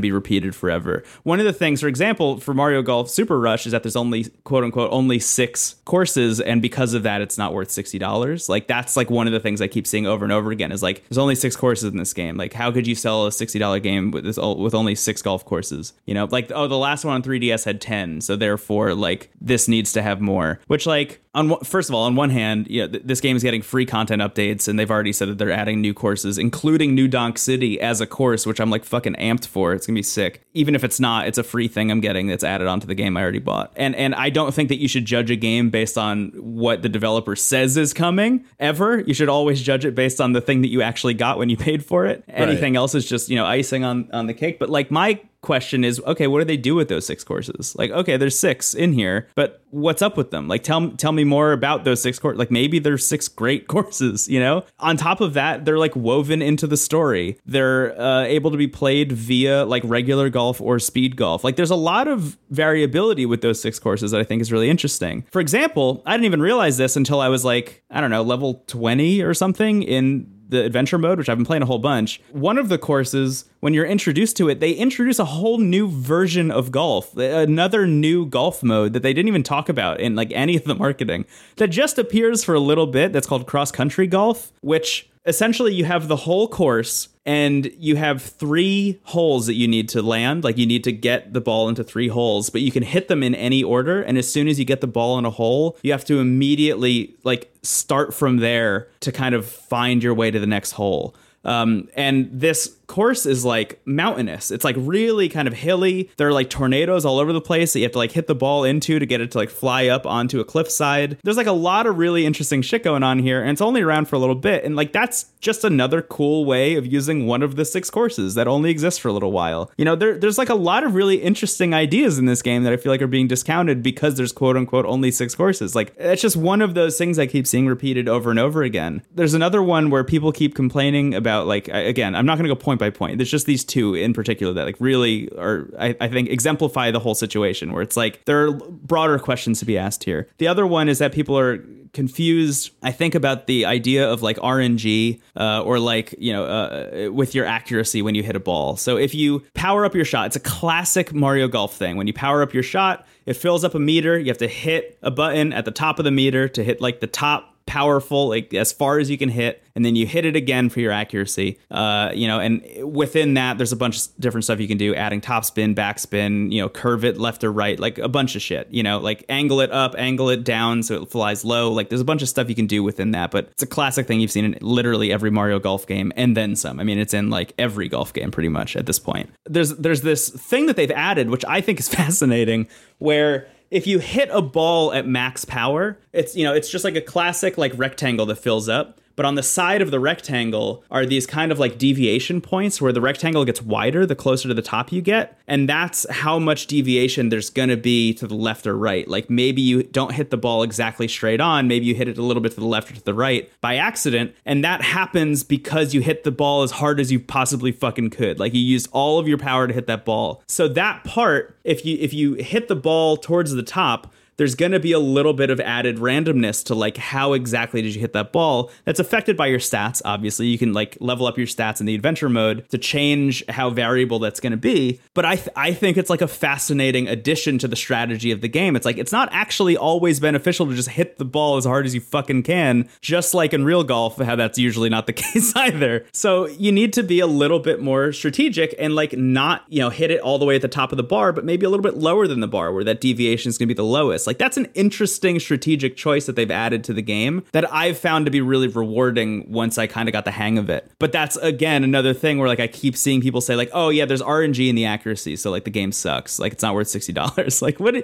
be repeated forever. One of the things, for example, for Mario Golf Super Rush is that there's only quote unquote only six courses and because of that it's not worth $60. Like that's like one of the things I keep seeing over and over again is like there's only six courses in this game. Like how could you sell a $60 game with this with only six golf courses? You know, like oh the last one on 3DS had 10, so therefore like this needs to have more. Which like on first of all, on one hand, yeah, th- this game is getting free content updates, and they've already said that they're adding new courses, including New Donk City as a course, which I'm like fucking amped for. It's gonna be sick. Even if it's not, it's a free thing I'm getting that's added onto the game I already bought. And and I don't think that you should judge a game based on what the developer says is coming ever. You should always judge it based on the thing that you actually got when you paid for it. Anything else is just you know icing on on the cake. But like my question is okay what do they do with those six courses? Like okay there's six in here but what's up with them? Like tell tell me more about those six courses like maybe there's six great courses you know? On top of that they're like woven into the story. They're uh, able to be played via like regular golf or speed golf. Like there's a lot of variability with those six courses that i think is really interesting. For example i didn't even realize this until i was like i don't know level 20 or something in the adventure mode, which I've been playing a whole bunch, one of the courses, when you're introduced to it, they introduce a whole new version of golf, another new golf mode that they didn't even talk about in like any of the marketing that just appears for a little bit. That's called cross country golf, which essentially you have the whole course and you have three holes that you need to land. Like you need to get the ball into three holes but you can hit them in any order. And as soon as you get the ball in a hole you have to immediately like start from there to kind of find your way to the next hole. Um, and this course is like mountainous. It's like really kind of hilly. There are like tornadoes all over the place that you have to like hit the ball into to get it to like fly up onto a cliffside. There's like a lot of really interesting shit going on here, and it's only around for a little bit. And like that's just another cool way of using one of the six courses that only exists for a little while. You know, there, there's like a lot of really interesting ideas in this game that I feel like are being discounted because there's quote unquote only six courses. Like it's just one of those things I keep seeing repeated over and over again. There's another one where people keep complaining about like again, I'm not going to go point point by point. There's just these two in particular that like really are I, I think exemplify the whole situation where it's like there are broader questions to be asked here. The other one is that people are confused i think about the idea of like rng uh, or like you know uh, with your accuracy when you hit a ball so if you power up your shot it's a classic mario golf thing when you power up your shot it fills up a meter you have to hit a button at the top of the meter to hit like the top powerful, like as far as you can hit, and then you hit it again for your accuracy. Uh, you know, and within that, there's a bunch of different stuff you can do: adding topspin, backspin, you know, curve it left or right, like a bunch of shit. You know, like angle it up, angle it down so it flies low. Like there's a bunch of stuff you can do within that. But it's a classic thing you've seen in literally every Mario Golf game, and then some. I mean, it's in like every golf game pretty much at this point. There's there's this thing that they've added, which I think is fascinating, where if you hit a ball at max power, it's you know, it's just like a classic like rectangle that fills up. But on the side of the rectangle are these kind of like deviation points where the rectangle gets wider the closer to the top you get. And that's how much deviation there's going to be to the left or right. Like maybe you don't hit the ball exactly straight on, maybe you hit it a little bit to the left or to the right by accident. And that happens because you hit the ball as hard as you possibly fucking could. Like you used all of your power to hit that ball. So that part, if you if you hit the ball towards the top, there's going to be a little bit of added randomness to like how exactly did you hit that ball that's affected by your stats obviously. You can like level up your stats in the adventure mode to change how variable that's going to be but I, th- I think it's like a fascinating addition to the strategy of the game. It's like it's not actually always beneficial to just hit the ball as hard as you fucking can just like in real golf how that's usually not the case either. So you need to be a little bit more strategic and like not you know hit it all the way at the top of the bar but maybe a little bit lower than the bar where that deviation is going to be the lowest like that's an interesting strategic choice that they've added to the game that I've found to be really rewarding once I kind of got the hang of it. But that's again another thing where like I keep seeing people say like, "Oh yeah, there's RNG in the accuracy, so like the game sucks. Like it's not worth $60." like what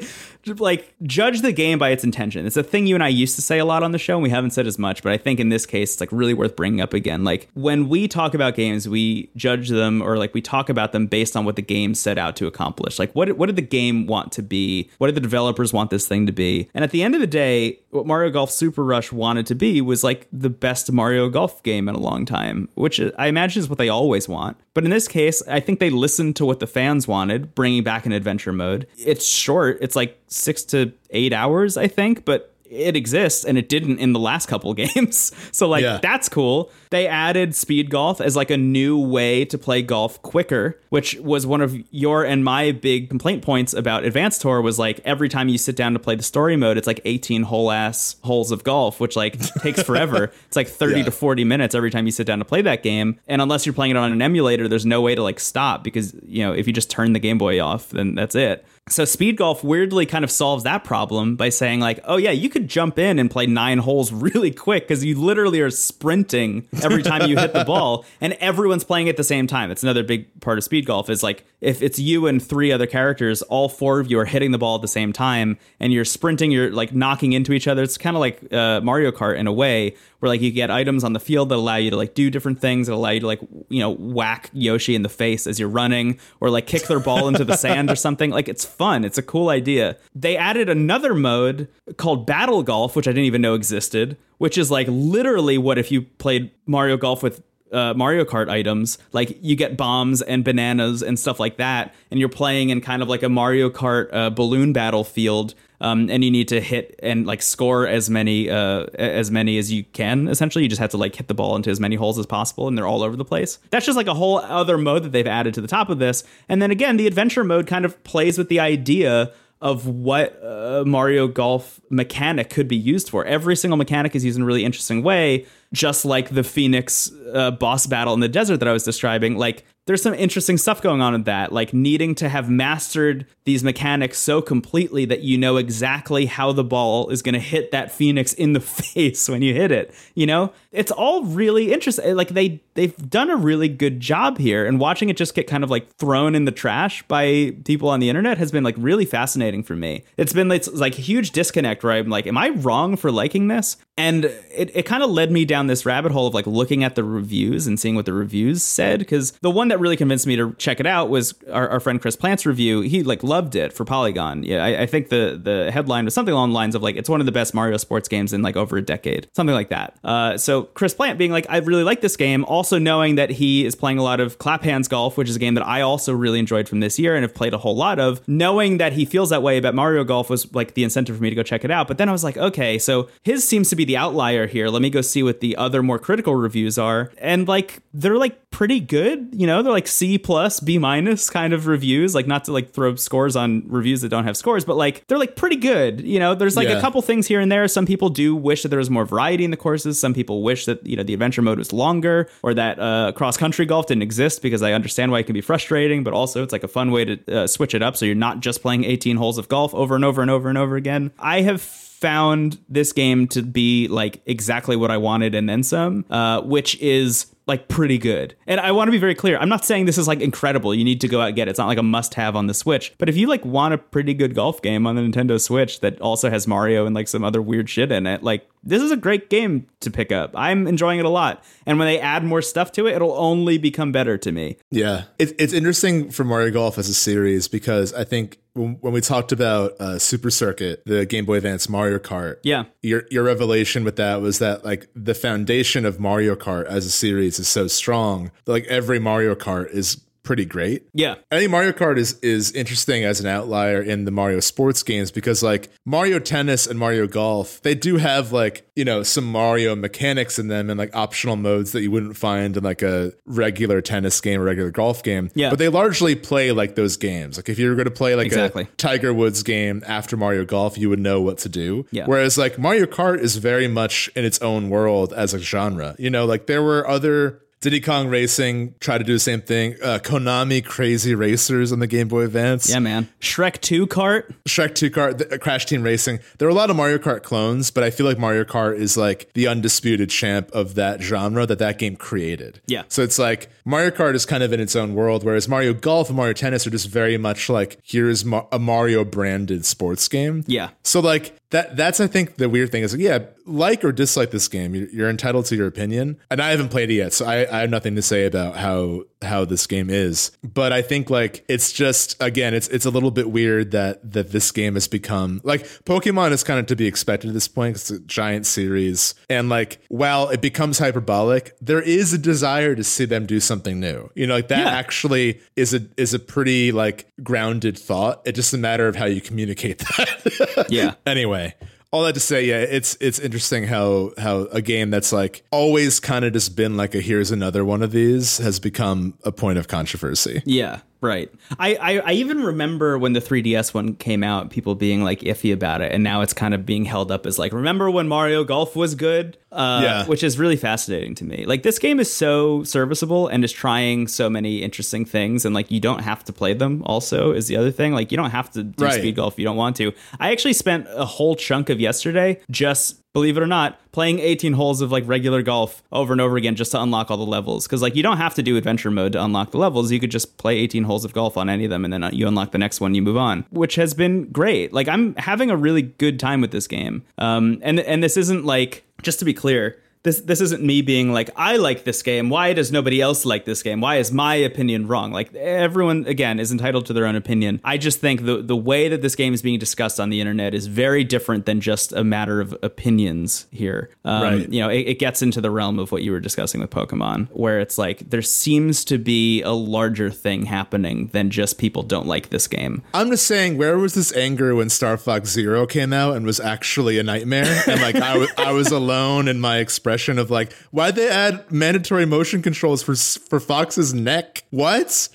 like judge the game by its intention. It's a thing you and I used to say a lot on the show and we haven't said as much, but I think in this case it's like really worth bringing up again. Like when we talk about games, we judge them or like we talk about them based on what the game set out to accomplish. Like what what did the game want to be? What did the developers want this thing to be? And at the end of the day, what Mario Golf Super Rush wanted to be was like the best Mario Golf game in a long time, which I imagine is what they always want. But in this case, I think they listened to what the fans wanted, bringing back an adventure mode. It's short, it's like six to eight hours, I think, but it exists and it didn't in the last couple games. so like yeah. that's cool. They added speed golf as like a new way to play golf quicker, which was one of your and my big complaint points about Advance Tour was like every time you sit down to play the story mode, it's like 18 whole ass holes of golf, which like takes forever. it's like 30 yeah. to 40 minutes every time you sit down to play that game. And unless you're playing it on an emulator, there's no way to like stop because, you know, if you just turn the Game Boy off, then that's it. So speed golf weirdly kind of solves that problem by saying like, oh yeah, you could jump in and play nine holes really quick because you literally are sprinting every time you hit the ball, and everyone's playing at the same time. It's another big part of speed golf is like if it's you and three other characters, all four of you are hitting the ball at the same time, and you're sprinting, you're like knocking into each other. It's kind of like uh, Mario Kart in a way, where like you get items on the field that allow you to like do different things that allow you to like you know whack Yoshi in the face as you're running or like kick their ball into the sand or something. Like it's fun. It's a cool idea. They added another mode called Battle Golf, which I didn't even know existed, which is like literally what if you played Mario Golf with uh, Mario Kart items. Like you get bombs and bananas and stuff like that, and you're playing in kind of like a Mario Kart uh, balloon battlefield. Um, and you need to hit and like score as many uh, as many as you can. Essentially, you just have to like hit the ball into as many holes as possible, and they're all over the place. That's just like a whole other mode that they've added to the top of this. And then again, the adventure mode kind of plays with the idea of what uh, Mario Golf mechanic could be used for. Every single mechanic is used in a really interesting way, just like the Phoenix uh, boss battle in the desert that I was describing. Like, there's some interesting stuff going on in that, like needing to have mastered these mechanics so completely that you know exactly how the ball is going to hit that Phoenix in the face when you hit it. You know, it's all really interesting. Like they they've done a really good job here, and watching it just get kind of like thrown in the trash by people on the internet has been like really fascinating for me. It's been like, it's like a huge disconnect where I'm like, am I wrong for liking this? And it, it kind of led me down this rabbit hole of like looking at the reviews and seeing what the reviews said. Because the one that really convinced me to check it out was our, our friend Chris Plante's review. He like loved it for Polygon. Yeah, I, I think the the headline was something along the lines of like it's one of the best Mario sports games in like over a decade, something like that. Uh, so Chris Plante being like, I really like this game. Also knowing that he is playing a lot of Clap Hanz Golf, which is a game that I also really enjoyed from this year and have played a whole lot of. Knowing that he feels that way about Mario Golf was like the incentive for me to go check it out. But then I was like, okay, so his seems to be the outlier here. Let me go see what the other more critical reviews are. And like they're like pretty good, you know, they're like C plus, B minus kind of reviews. Like not to like throw scores on reviews that don't have scores, but like they're like pretty good. You know, there's like Yeah. a couple things here and there. Some people do wish that there was more variety in the courses. Some people wish that, you know, the adventure mode was longer or that uh, cross country golf didn't exist because I understand why it can be frustrating, but also it's like a fun way to uh, switch it up so you're not just playing 18 holes of golf over and over and over and over again. I have found this game to be like exactly what I wanted and then some, uh, which is like pretty good. And I want to be very clear. I'm not saying this is like incredible. You need to go out and get it. It's not like a must have on the Switch. But if you like want a pretty good golf game on the Nintendo Switch that also has Mario and like some other weird shit in it, like this is a great game to pick up. I'm enjoying it a lot. And when they add more stuff to it, it'll only become better to me. Yeah, it's it's interesting for Mario Golf as a series because I think when, we talked about uh, Super Circuit, the Game Boy Advance Mario Kart, Yeah. your your revelation with that was that like the foundation of Mario Kart as a series is so strong. Like every Mario Kart is pretty great. Yeah. I think Mario Kart is is interesting as an outlier in the Mario sports games because like Mario Tennis and Mario Golf, they do have like, you know, some Mario mechanics in them and like optional modes that you wouldn't find in like a regular tennis game or regular golf game. Yeah. But they largely play like those games. Like if you were going to play like Exactly. a Tiger Woods game after Mario Golf, you would know what to do. Yeah. Whereas like Mario Kart is very much in its own world as a genre. You know, like there were other Diddy Kong Racing tried to do the same thing. Uh, Konami Krazy Racers on the Game Boy Advance. Yeah, man. Shrek 2 cart. Shrek 2 Kart, the- uh, Crash Team Racing. There are a lot of Mario Kart clones, but I feel like Mario Kart is like the undisputed champ of that genre that that game created. Yeah. So it's like Mario Kart is kind of in its own world, whereas Mario Golf and Mario Tennis are just very much like here's Ma- a Mario branded sports game. Yeah. So like that that's I think the weird thing is yeah, like or dislike this game, you're, you're entitled to your opinion. And I haven't played it yet, so I, I have nothing to say about how how this game is. But I think like it's just again, it's it's a little bit weird that that this game has become like Pokemon is kind of to be expected at this point. It's a giant series, and like while it becomes hyperbolic, there is a desire to see them do something new. You know, like that Yeah. actually is a is a pretty like grounded thought. It's just a matter of how you communicate that. Yeah. anyway all that to say yeah it's it's interesting how how a game that's like always kind of just been like a here's another one of these has become a point of controversy Yeah, right. I, I I even remember when the 3DS one came out, people being like iffy about it, and now it's kind of being held up as like, remember when Mario Golf was good? Uh, Yeah. which is really fascinating to me. Like this game is so serviceable and is trying so many interesting things, and like you don't have to play them. Also, is the other thing. Like you don't have to do Right. speed golf if you don't want to. I actually spent a whole chunk of yesterday just believe it or not, playing 18 holes of like regular golf over and over again just to unlock all the levels. Because like you don't have to do adventure mode to unlock the levels. You could just play 18 holes of golf on any of them, and then uh, you unlock the next one. You move on, which has been great. Like I'm having a really good time with this game. Um, and and this isn't like just to be clear. This this isn't me being like I like this game. Why does nobody else like this game? Why is my opinion wrong? Like everyone again is entitled to their own opinion. I just think the the way that this game is being discussed on the internet is very different than just a matter of opinions here. Um, Right. You know, it, it gets into the realm of what you were discussing with Pokemon, where it's like there seems to be a larger thing happening than just people don't like this game. I'm just saying, where was this anger when Star Fox Zero came out and was actually a nightmare? And like I was, I was alone in my expression of like, why'd they add mandatory motion controls for for Fox's neck? What?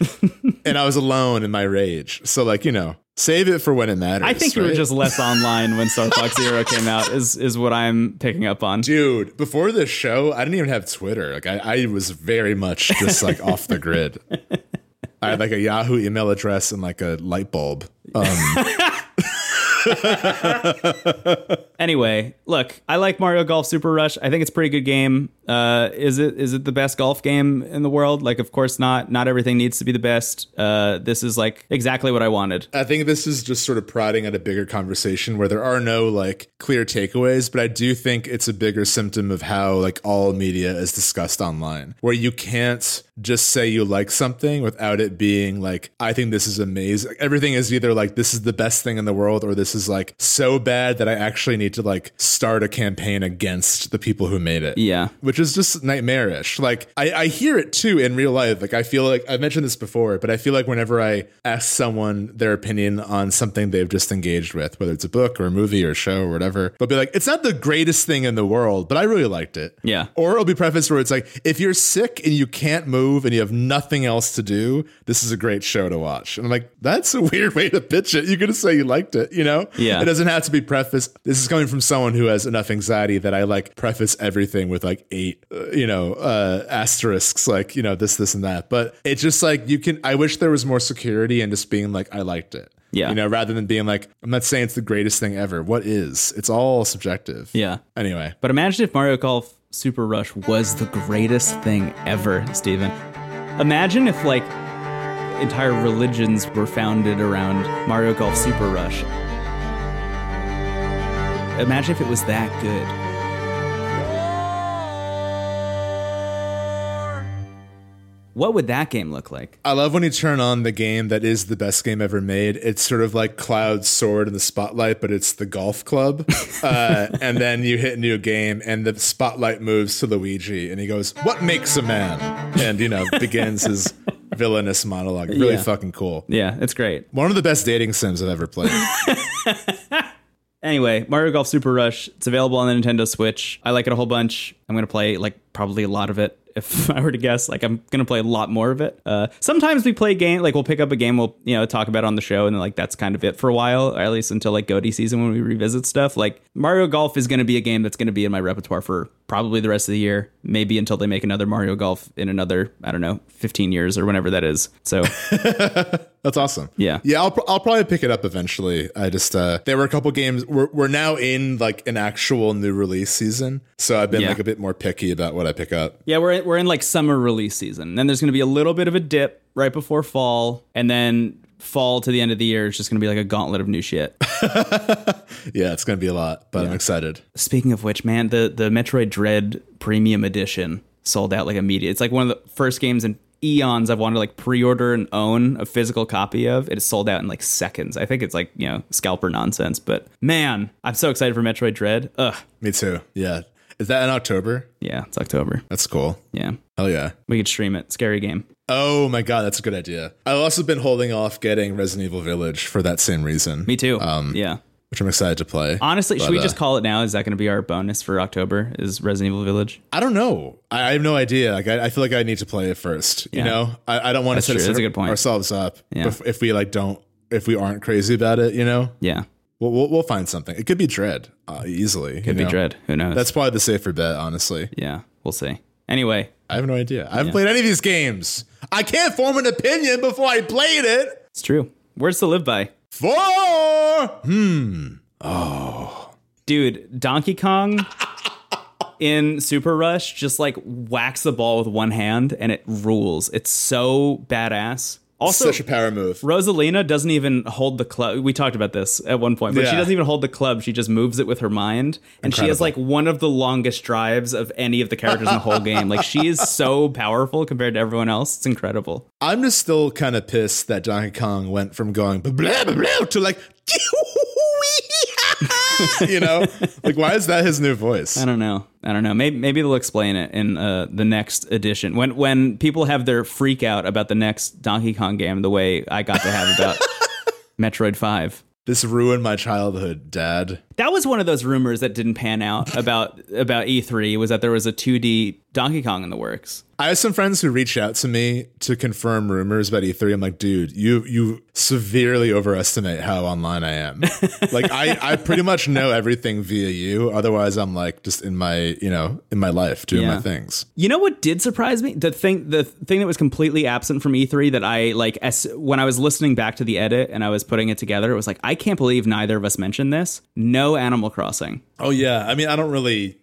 and I was alone in my rage. So like you know, save it for when it matters. I think you were just less online when Star Fox Zero came out. Is is what I'm picking up on. Dude, before this show, I didn't even have Twitter. Like I, I was very much just like off the grid. I had like a Yahoo email address and like a light bulb. Um, Anyway, look, I like Mario Golf Super Rush. I think it's a pretty good game. Uh, is it is it the best golf game in the world? Like, of course not. Not everything needs to be the best. Uh, this is like exactly what I wanted. I think this is just sort of prodding at a bigger conversation where there are no like clear takeaways, but I do think it's a bigger symptom of how like all media is discussed online, where you can't just say you like something without it being like, I think this is amazing. Everything is either like, this is the best thing in the world, or this is like so bad that I actually need to like start a campaign against the people who made it. Yeah. Which is just nightmarish. Like I, I hear it too in real life. Like I feel like I've mentioned this before, but I feel like whenever I ask someone their opinion on something they've just engaged with, whether it's a book or a movie or a show or whatever, they'll be like, it's not the greatest thing in the world, but I really liked it. Yeah. Or it'll be prefaced where it's like, if you're sick and you can't move and you have nothing else to do, this is a great show to watch. And I'm like, that's a weird way to pitch it. You're gonna say you liked it, you know? Yeah. It doesn't have to be prefaced. This is coming from someone who has enough anxiety that I like preface everything with like eight, uh, you know, uh, asterisks, like, you know, this, this, and that. But it's just like, you can, I wish there was more security and just being like, I liked it. Yeah. You know, rather than being like, I'm not saying it's the greatest thing ever. What is? It's all subjective. Yeah. Anyway. But imagine if Mario Golf Super Rush was the greatest thing ever, Stephen. Imagine if like entire religions were founded around Mario Golf Super Rush. Imagine if it was that good. What would that game look like? I love when you turn on the game that is the best game ever made. It's sort of like Cloud's sword in the spotlight, but it's the golf club. uh, and then you hit a new game, and the spotlight moves to Luigi, and he goes, "What makes a man?" And you know begins his villainous monologue. Really Yeah. fucking cool. Yeah, it's great. One of the best dating sims I've ever played. Anyway, Mario Golf Super Rush. It's available on the Nintendo Switch. I like it a whole bunch. I'm gonna play like probably a lot of it. If I were to guess, like I'm gonna play a lot more of it. Uh, sometimes we play game, like we'll pick up a game, we'll you know talk about on the show, and like that's kind of it for a while, or at least until like Goaty season when we revisit stuff. Like Mario Golf is gonna be a game that's gonna be in my repertoire for probably the rest of the year, maybe until they make another Mario Golf in another I don't know 15 years or whenever that is. So That's awesome. Yeah. Yeah, I'll, I'll probably pick it up eventually. I just, uh, there were a couple games, we're, we're now in like an actual new release season. So I've been Yeah. like a bit more picky about what I pick up. Yeah, we're in, we're in like summer release season. Then there's going to be a little bit of a dip right before fall, and then fall to the end of the year is just going to be like a gauntlet of new shit. Yeah, it's going to be a lot, but I'm excited. Speaking of which, man, the the Metroid Dread Premium Edition sold out like immediate. It's like one of the first games in eons I've wanted to like pre-order and own a physical copy of. It is sold out in like seconds. I think it's like you know scalper nonsense, but man, I'm so excited for Metroid Dread. Ugh, Me too. Yeah. Is that in October? yeah, it's October. That's cool. Yeah, Hell yeah. we could stream it. Scary game. Oh my god, that's a good idea. I've also been holding off getting Resident Evil Village for that same reason. Me too. yeah. Which I'm excited to play. Honestly, should we uh, just call it now? Is that going to be our bonus for October? Is Resident Evil Village? I don't know. I, I have no idea. Like I, I feel like I need to play it first. You know, I, I don't want to set true. us- That's a good point. ourselves up Yeah. if, if we like don't if we aren't crazy about it. You know, Yeah, we'll we'll, we'll find something. It could be Dread uh, easily. could be Dread. Who knows? That's probably the safer bet. Honestly, yeah, we'll see. Anyway, I have no idea. I haven't played any of these games. I can't form an opinion before I played it. it's true. Words to live by. Four. Hmm. Oh, dude, Donkey Kong in Super Rush just like whacks the ball with one hand and it rules. It's so badass. Also, Such a power move. Rosalina doesn't even hold the club. We talked about this at one point, but she doesn't even hold the club. She just moves it with her mind. And she has like one of the longest drives of any of the characters in the whole game. Like she is so powerful compared to everyone else. It's incredible. I'm just still kind of pissed that Donkey Kong went from going blah blah, blah to like you know like why is that his new voice I don't know. I don't know. Maybe maybe they'll explain it in uh, the next edition when when people have their freak out about the next Donkey Kong game, the way I got to have about Metroid Five. this ruined my childhood dad That was one of those rumors that didn't pan out about about E3 was that there was a 2D Donkey Kong in the works. I have some friends who reached out to me to confirm rumors about E3. I'm like, dude, you you severely overestimate how online I am. like I, I pretty much know everything via you. Otherwise I'm like just in my, you know, in my life doing Yeah. my things. You know what did surprise me? The thing the thing that was completely absent from E3 that I like as when I was listening back to the edit and I was putting it together, it was like I can't believe neither of us mentioned this. No Animal Crossing. Oh yeah. I mean, I don't really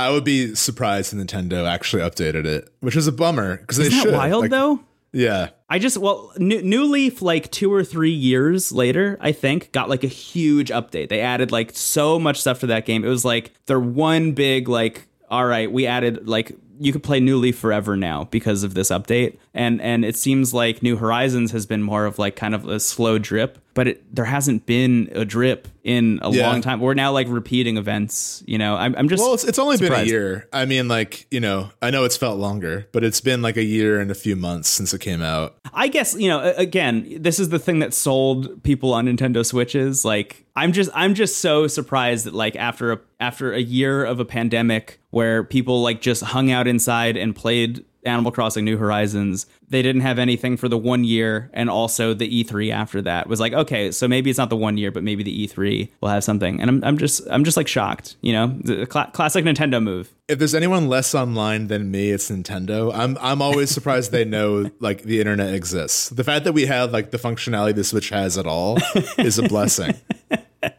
I would be surprised if Nintendo actually updated it, which is a bummer because they that should. wild Like, though? Yeah. I just well, New, New Leaf like two or three years later, I think, got like a huge update. They added like so much stuff to that game. It was like their one big like, all right, we added like you could play New Leaf forever now because of this update, and and it seems like New Horizons has been more of like kind of a slow drip, but it, there hasn't been a drip in a Yeah. long time. We're now like repeating events. You know, I'm, I'm just Well, it's, it's only been a year. I mean, like, you know, I know it's felt longer, but it's been like a year and a few months since it came out. I guess you know. Again, this is the thing that sold people on Nintendo Switches. Like, I'm just, I'm just so surprised that like after a after a year of a pandemic where people like just hung out inside and played Animal Crossing New Horizons, they didn't have anything for the one year, and also the E3 after that was like, okay, so maybe it's not the one year, but maybe the E3 will have something. And I'm, I'm just, I'm just like shocked. You know, the cla classic Nintendo move. If there's anyone less online than me, it's Nintendo. I'm I'm always surprised they know like the internet exists. The fact that we have like the functionality the Switch has at all is a blessing.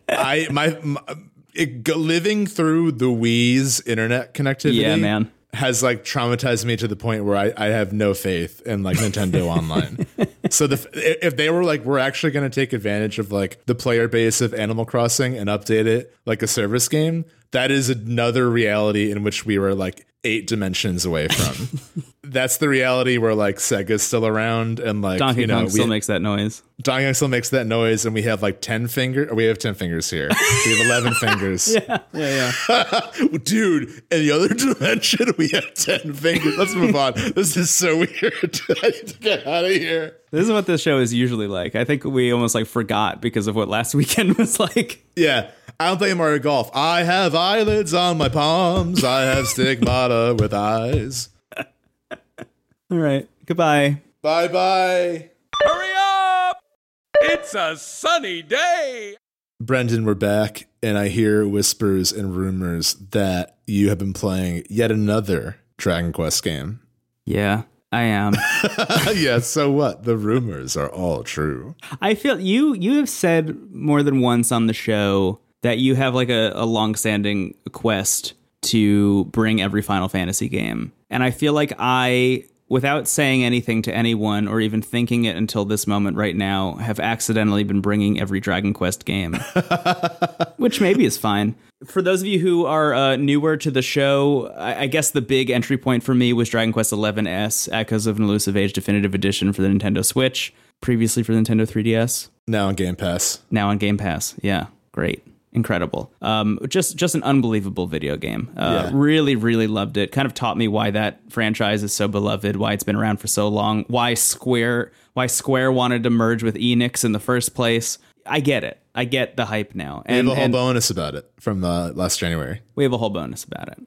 I my, my it, living through the Wii's internet connectivity. Yeah, man. Has like traumatized me to the point where I, I have no faith in like Nintendo Online. So the if they were like we're actually going to take advantage of like the player base of Animal Crossing and update it like a service game, that is another reality in which we were like eight dimensions away from. That's the reality where like Sega's still around and like Donkey you know Kong we, still makes that noise. Donkey Kong still makes that noise and we have like 10 fingers we have 10 fingers here. We have 11 fingers. Yeah, Yeah, yeah. Dude, in the other dimension, we have 10 fingers. Let's move on. This is so weird. I need to get out of here. This is what this show is usually like. I think we almost like forgot because of what last weekend was like. Yeah, I don't play Mario Golf. I have eyelids on my palms. I have stigmata with eyes. All right. Goodbye. Bye bye. Hurry up! It's a sunny day! Brendan, we're back, and I hear whispers and rumors that you have been playing yet another Dragon Quest game. Yeah, I am. yeah, so what? The rumors are all true. I feel you you have said more than once on the show that you have like a, a long-standing quest to bring every Final Fantasy game. And I feel like I without saying anything to anyone or even thinking it until this moment right now have accidentally been bringing every Dragon Quest game. which maybe is fine. For those of you who are uh, newer to the show, I, I guess the big entry point for me was Dragon Quest XI S, Echoes of an Elusive Age Definitive Edition for the Nintendo Switch, previously for the Nintendo 3DS, Now on Game Pass. now on Game Pass. Yeah, great. Incredible. Um, just just an unbelievable video game. Uh, Yeah. Really, really loved it. Kind of taught me why that franchise is so beloved, why it's been around for so long, why Square why Square wanted to merge with Enix in the first place. I get it. I get the hype now. We have And, a whole and bonus about it from uh, last January. we have a whole bonus about it.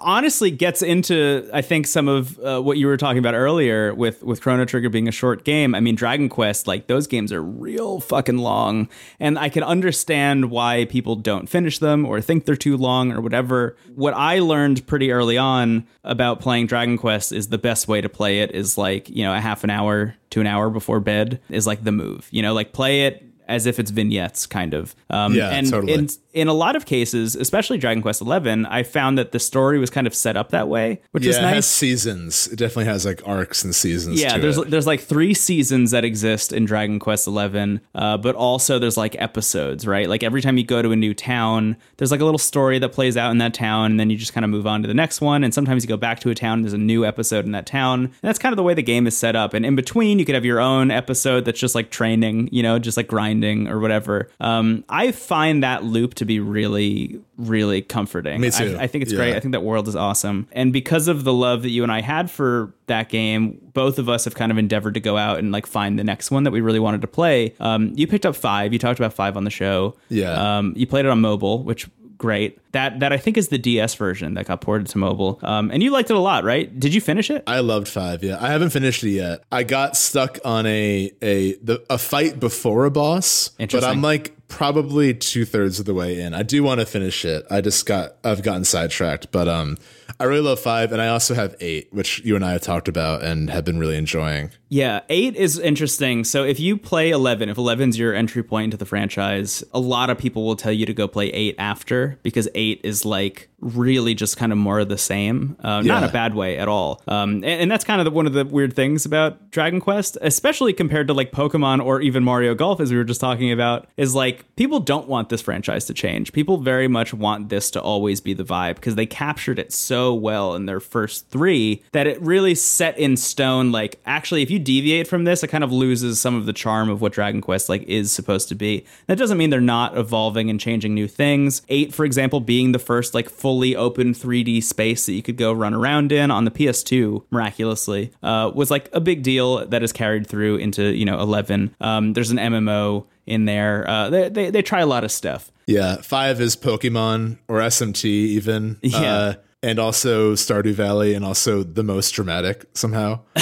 Honestly, gets into I think some of uh, what you were talking about earlier with with Chrono Trigger being a short game. I mean, Dragon Quest, like those games are real fucking long, and I can understand why people don't finish them or think they're too long or whatever. What I learned pretty early on about playing Dragon Quest is the best way to play it is like you know a half an hour to an hour before bed is like the move. You know, like play it as if it's vignettes kind of um Yeah, and totally. and in a lot of cases, especially Dragon Quest Eleven, I found that the story was kind of set up that way, which yeah, is it has nice. seasons. It definitely has like arcs and seasons. Yeah, to there's it. there's like three seasons that exist in Dragon Quest Eleven, uh, but also there's like episodes, right? Like every time you go to a new town, there's like a little story that plays out in that town, and then you just kind of move on to the next one. And sometimes you go back to a town, and there's a new episode in that town. And that's kind of the way the game is set up. And in between, you could have your own episode that's just like training, you know, just like grinding or whatever. Um, I find that loop to be really, really comforting. Me too. I, I think it's Yeah. great. I think that world is awesome. And because of the love that you and I had for that game, both of us have kind of endeavored to go out and like find the next one that we really wanted to play. Um, you picked up five. You talked about five on the show. Yeah. Um, you played it on mobile, which great. That that I think is the DS version that got ported to mobile. Um, and you liked it a lot, right? Did you finish it? I loved five. Yeah, I haven't finished it yet. I got stuck on a a the, a fight before a boss, but I'm like probably two thirds of the way in. I do want to finish it. I just got I've gotten sidetracked, but um, I really love five, and I also have eight, which you and I have talked about and have been really enjoying. Yeah, eight is interesting. So if you play 11, if 11's your entry point into the franchise, a lot of people will tell you to go play eight after because eight is like really just kind of more of the same. Uh, Not a bad way at all. Um, and, and that's kind of the, one of the weird things about Dragon Quest, especially compared to like Pokemon or even Mario Golf, as we were just talking about, is like people don't want this franchise to change. People very much want this to always be the vibe because they captured it so well in their first three that it really set in stone. Like, actually, if you deviate from this, it kind of loses some of the charm of what Dragon Quest like is supposed to be. That doesn't mean they're not evolving and changing new things. Eight, for example, being the first like fully open 3D space that you could go run around in on the PS2, miraculously, uh, was like a big deal that is carried through into you know 11. Um, there's an MMO in there. Uh, they, they they try a lot of stuff. Yeah, five is Pokemon or SMT even. Yeah. Uh, and also Stardew Valley, and also the most dramatic somehow.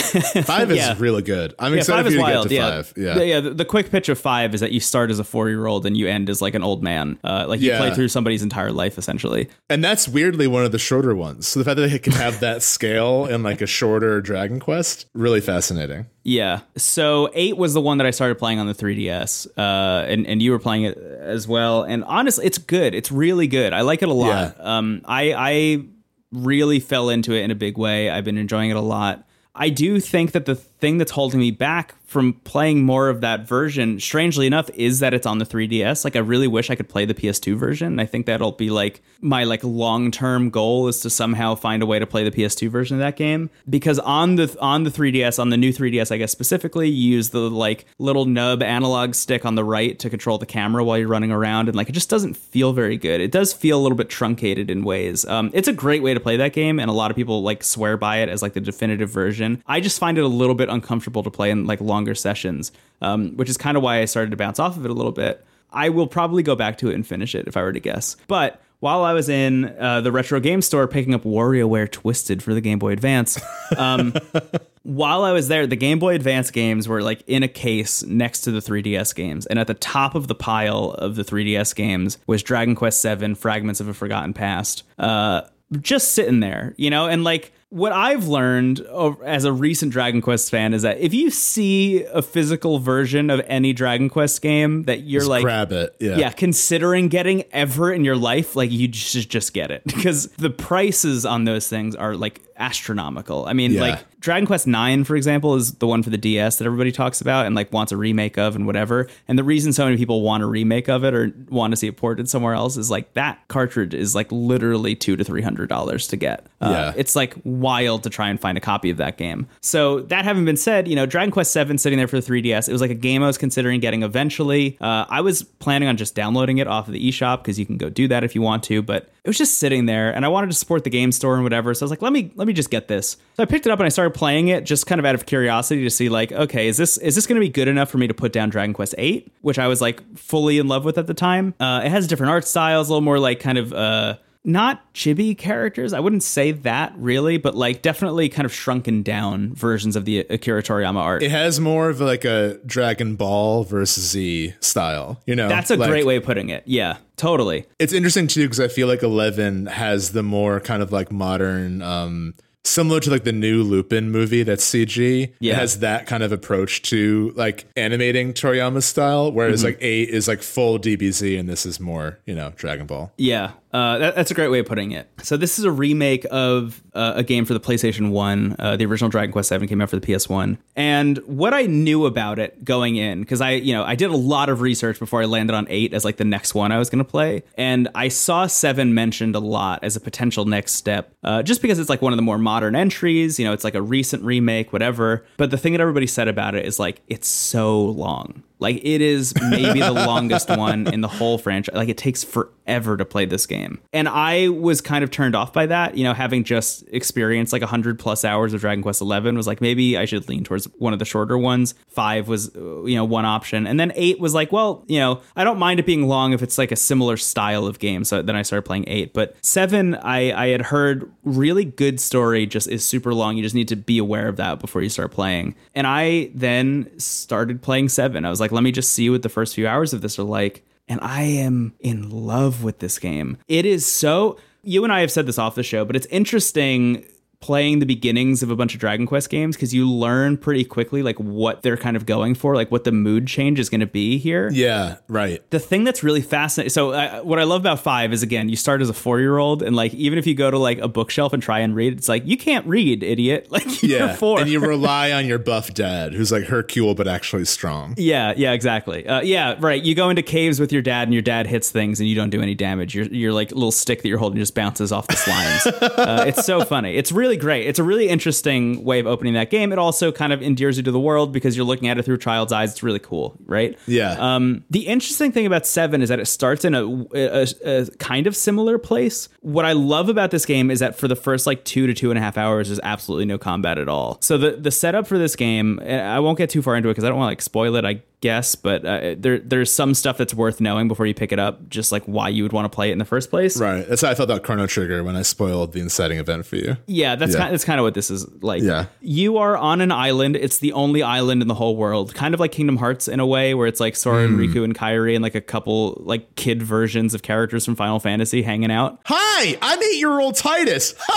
Five is really good. I'm Yeah, excited for you to wild. get to yeah. five. Yeah, yeah. The, the quick pitch of five is that you start as a four year old and you end as like an old man. Uh, like you Yeah. play through somebody's entire life essentially. And that's weirdly one of the shorter ones. So the fact that it can have that scale in like a shorter Dragon Quest, really fascinating. Yeah. So eight was the one that I started playing on the 3DS, uh, and and you were playing it as well. And honestly, it's good. It's really good. I like it a lot. Um, I I really fell into it in a big way. I've been enjoying it a lot. I do think that the thing that's holding me back from playing more of that version, strangely enough, is that it's on the 3DS. Like I really wish I could play the PS2 version. I think that'll be like my like long-term goal is to somehow find a way to play the PS2 version of that game because on the on the 3DS, on the new 3DS, I guess specifically, you use the like little nub analog stick on the right to control the camera while you're running around and like it just doesn't feel very good. It does feel a little bit truncated in ways. Um, it's a great way to play that game and a lot of people like swear by it as like the definitive version. I just find it a little bit uncomfortable to play in like longer sessions, um, which is kind of why I started to bounce off of it a little bit. I will probably go back to it and finish it if I were to guess. But while I was in uh, the retro game store picking up WarioWare Twisted for the Game Boy Advance, um, while I was there, the Game Boy Advance games were like in a case next to the 3DS games, and at the top of the pile of the 3DS games was Dragon Quest VII: Fragments of a Forgotten Past. Uh, just sitting there, you know, and like what I've learned as a recent Dragon Quest fan is that if you see a physical version of any Dragon Quest game that you're like Grab it. Yeah. yeah, considering getting ever in your life, like you just just get it because the prices on those things are like astronomical. I mean, Yeah. like Dragon Quest Nine, for example, is the one for the DS that everybody talks about and like wants a remake of and whatever. And the reason so many people want a remake of it or want to see it ported somewhere else is like that cartridge is like literally two to three hundred dollars to get. Uh, Yeah. it's like wild to try and find a copy of that game. So that having been said, you know, Dragon Quest Seven sitting there for the 3DS, it was like a game I was considering getting eventually. Uh, I was planning on just downloading it off of the eShop because you can go do that if you want to, but it was just sitting there, and I wanted to support the game store and whatever. So I was like, let me let me just get this. So I picked it up and I started playing it just kind of out of curiosity to see like, okay, is this is this going to be good enough for me to put down Dragon Quest VIII, which I was like fully in love with at the time. Uh, it has different art styles, a little more like kind of. Uh, not chibi characters. I wouldn't say that really, but like definitely kind of shrunken down versions of the Akira Toriyama art. It has more of like a Dragon Ball versus Z style. You know, That's a Like, great way of putting it. Yeah, totally. It's interesting too because I feel like Eleven has the more kind of like modern um, similar to like the new Lupin movie that's CG. Yeah. It has that kind of approach to like animating Toriyama style, whereas Mm-hmm. like eight is like full DBZ and this is more, you know, Dragon Ball. Yeah, uh, that, that's a great way of putting it. So this is a remake of uh, a game for the PlayStation One. Uh, the original Dragon Quest Seven came out for the PS One, and what I knew about it going in, because I, you know, I did a lot of research before I landed on eight as like the next one I was going to play, and I saw Seven mentioned a lot as a potential next step, uh, just because it's like one of the more modern entries. You know, it's like a recent remake, whatever. But the thing that everybody said about it is like it's so long. Like it is maybe the longest one in the whole franchise. Like it takes forever to play this game. And I was kind of turned off by that, you know, having just experienced like 100 plus hours of Dragon Quest 11 was like maybe I should lean towards one of the shorter ones. 5 was uh, you know one option. And then 8 was like, well, you know, I don't mind it being long if it's like a similar style of game. So then I started playing 8, but 7 I I had heard really good story just is super long. You just need to be aware of that before you start playing. And I then started playing 7. I was like, let me just see what the first few hours of this are like. And I am in love with this game. It is so. You and I have said this off the show, but it's interesting playing the beginnings of a bunch of Dragon Quest games because you learn pretty quickly like what they're kind of going for, like what the mood change is going to be here. Yeah, right. The thing that's really fascinating. So, uh, what I love about five is again, you start as a four year old, and like even if you go to like a bookshelf and try and read, it's like you can't read, idiot. Like you're Yeah. four. And you rely on your buff dad, who's like Hercule but actually strong. Yeah, yeah, exactly. Uh, yeah, right. You go into caves with your dad, and your dad hits things, and you don't do any damage. Your your like little stick that you're holding just bounces off the slimes. uh, it's so funny. It's really great. It's a really interesting way of opening that game. It also kind of endears you to the world because you're looking at it through a child's eyes. It's really cool, right? Yeah. Um, the interesting thing about Seven is that it starts in a, a, a kind of similar place. What I love about this game is that for the first like two to two and a half hours, there's absolutely no combat at all. So the the setup for this game, I won't get too far into it because I don't want to like spoil it. I guess, but uh, there there's some stuff that's worth knowing before you pick it up, just like why you would want to play it in the first place. Right. That's how I felt about Chrono Trigger when I spoiled the inciting event for you. Yeah, that's Yeah. kind that's kind of what this is like. Yeah. You are on an island. It's the only island in the whole world. Kind of like Kingdom Hearts in a way where it's like Sora and Riku and Kairi and like a couple like kid versions of characters from Final Fantasy hanging out. Hi, I'm eight year old Tidus.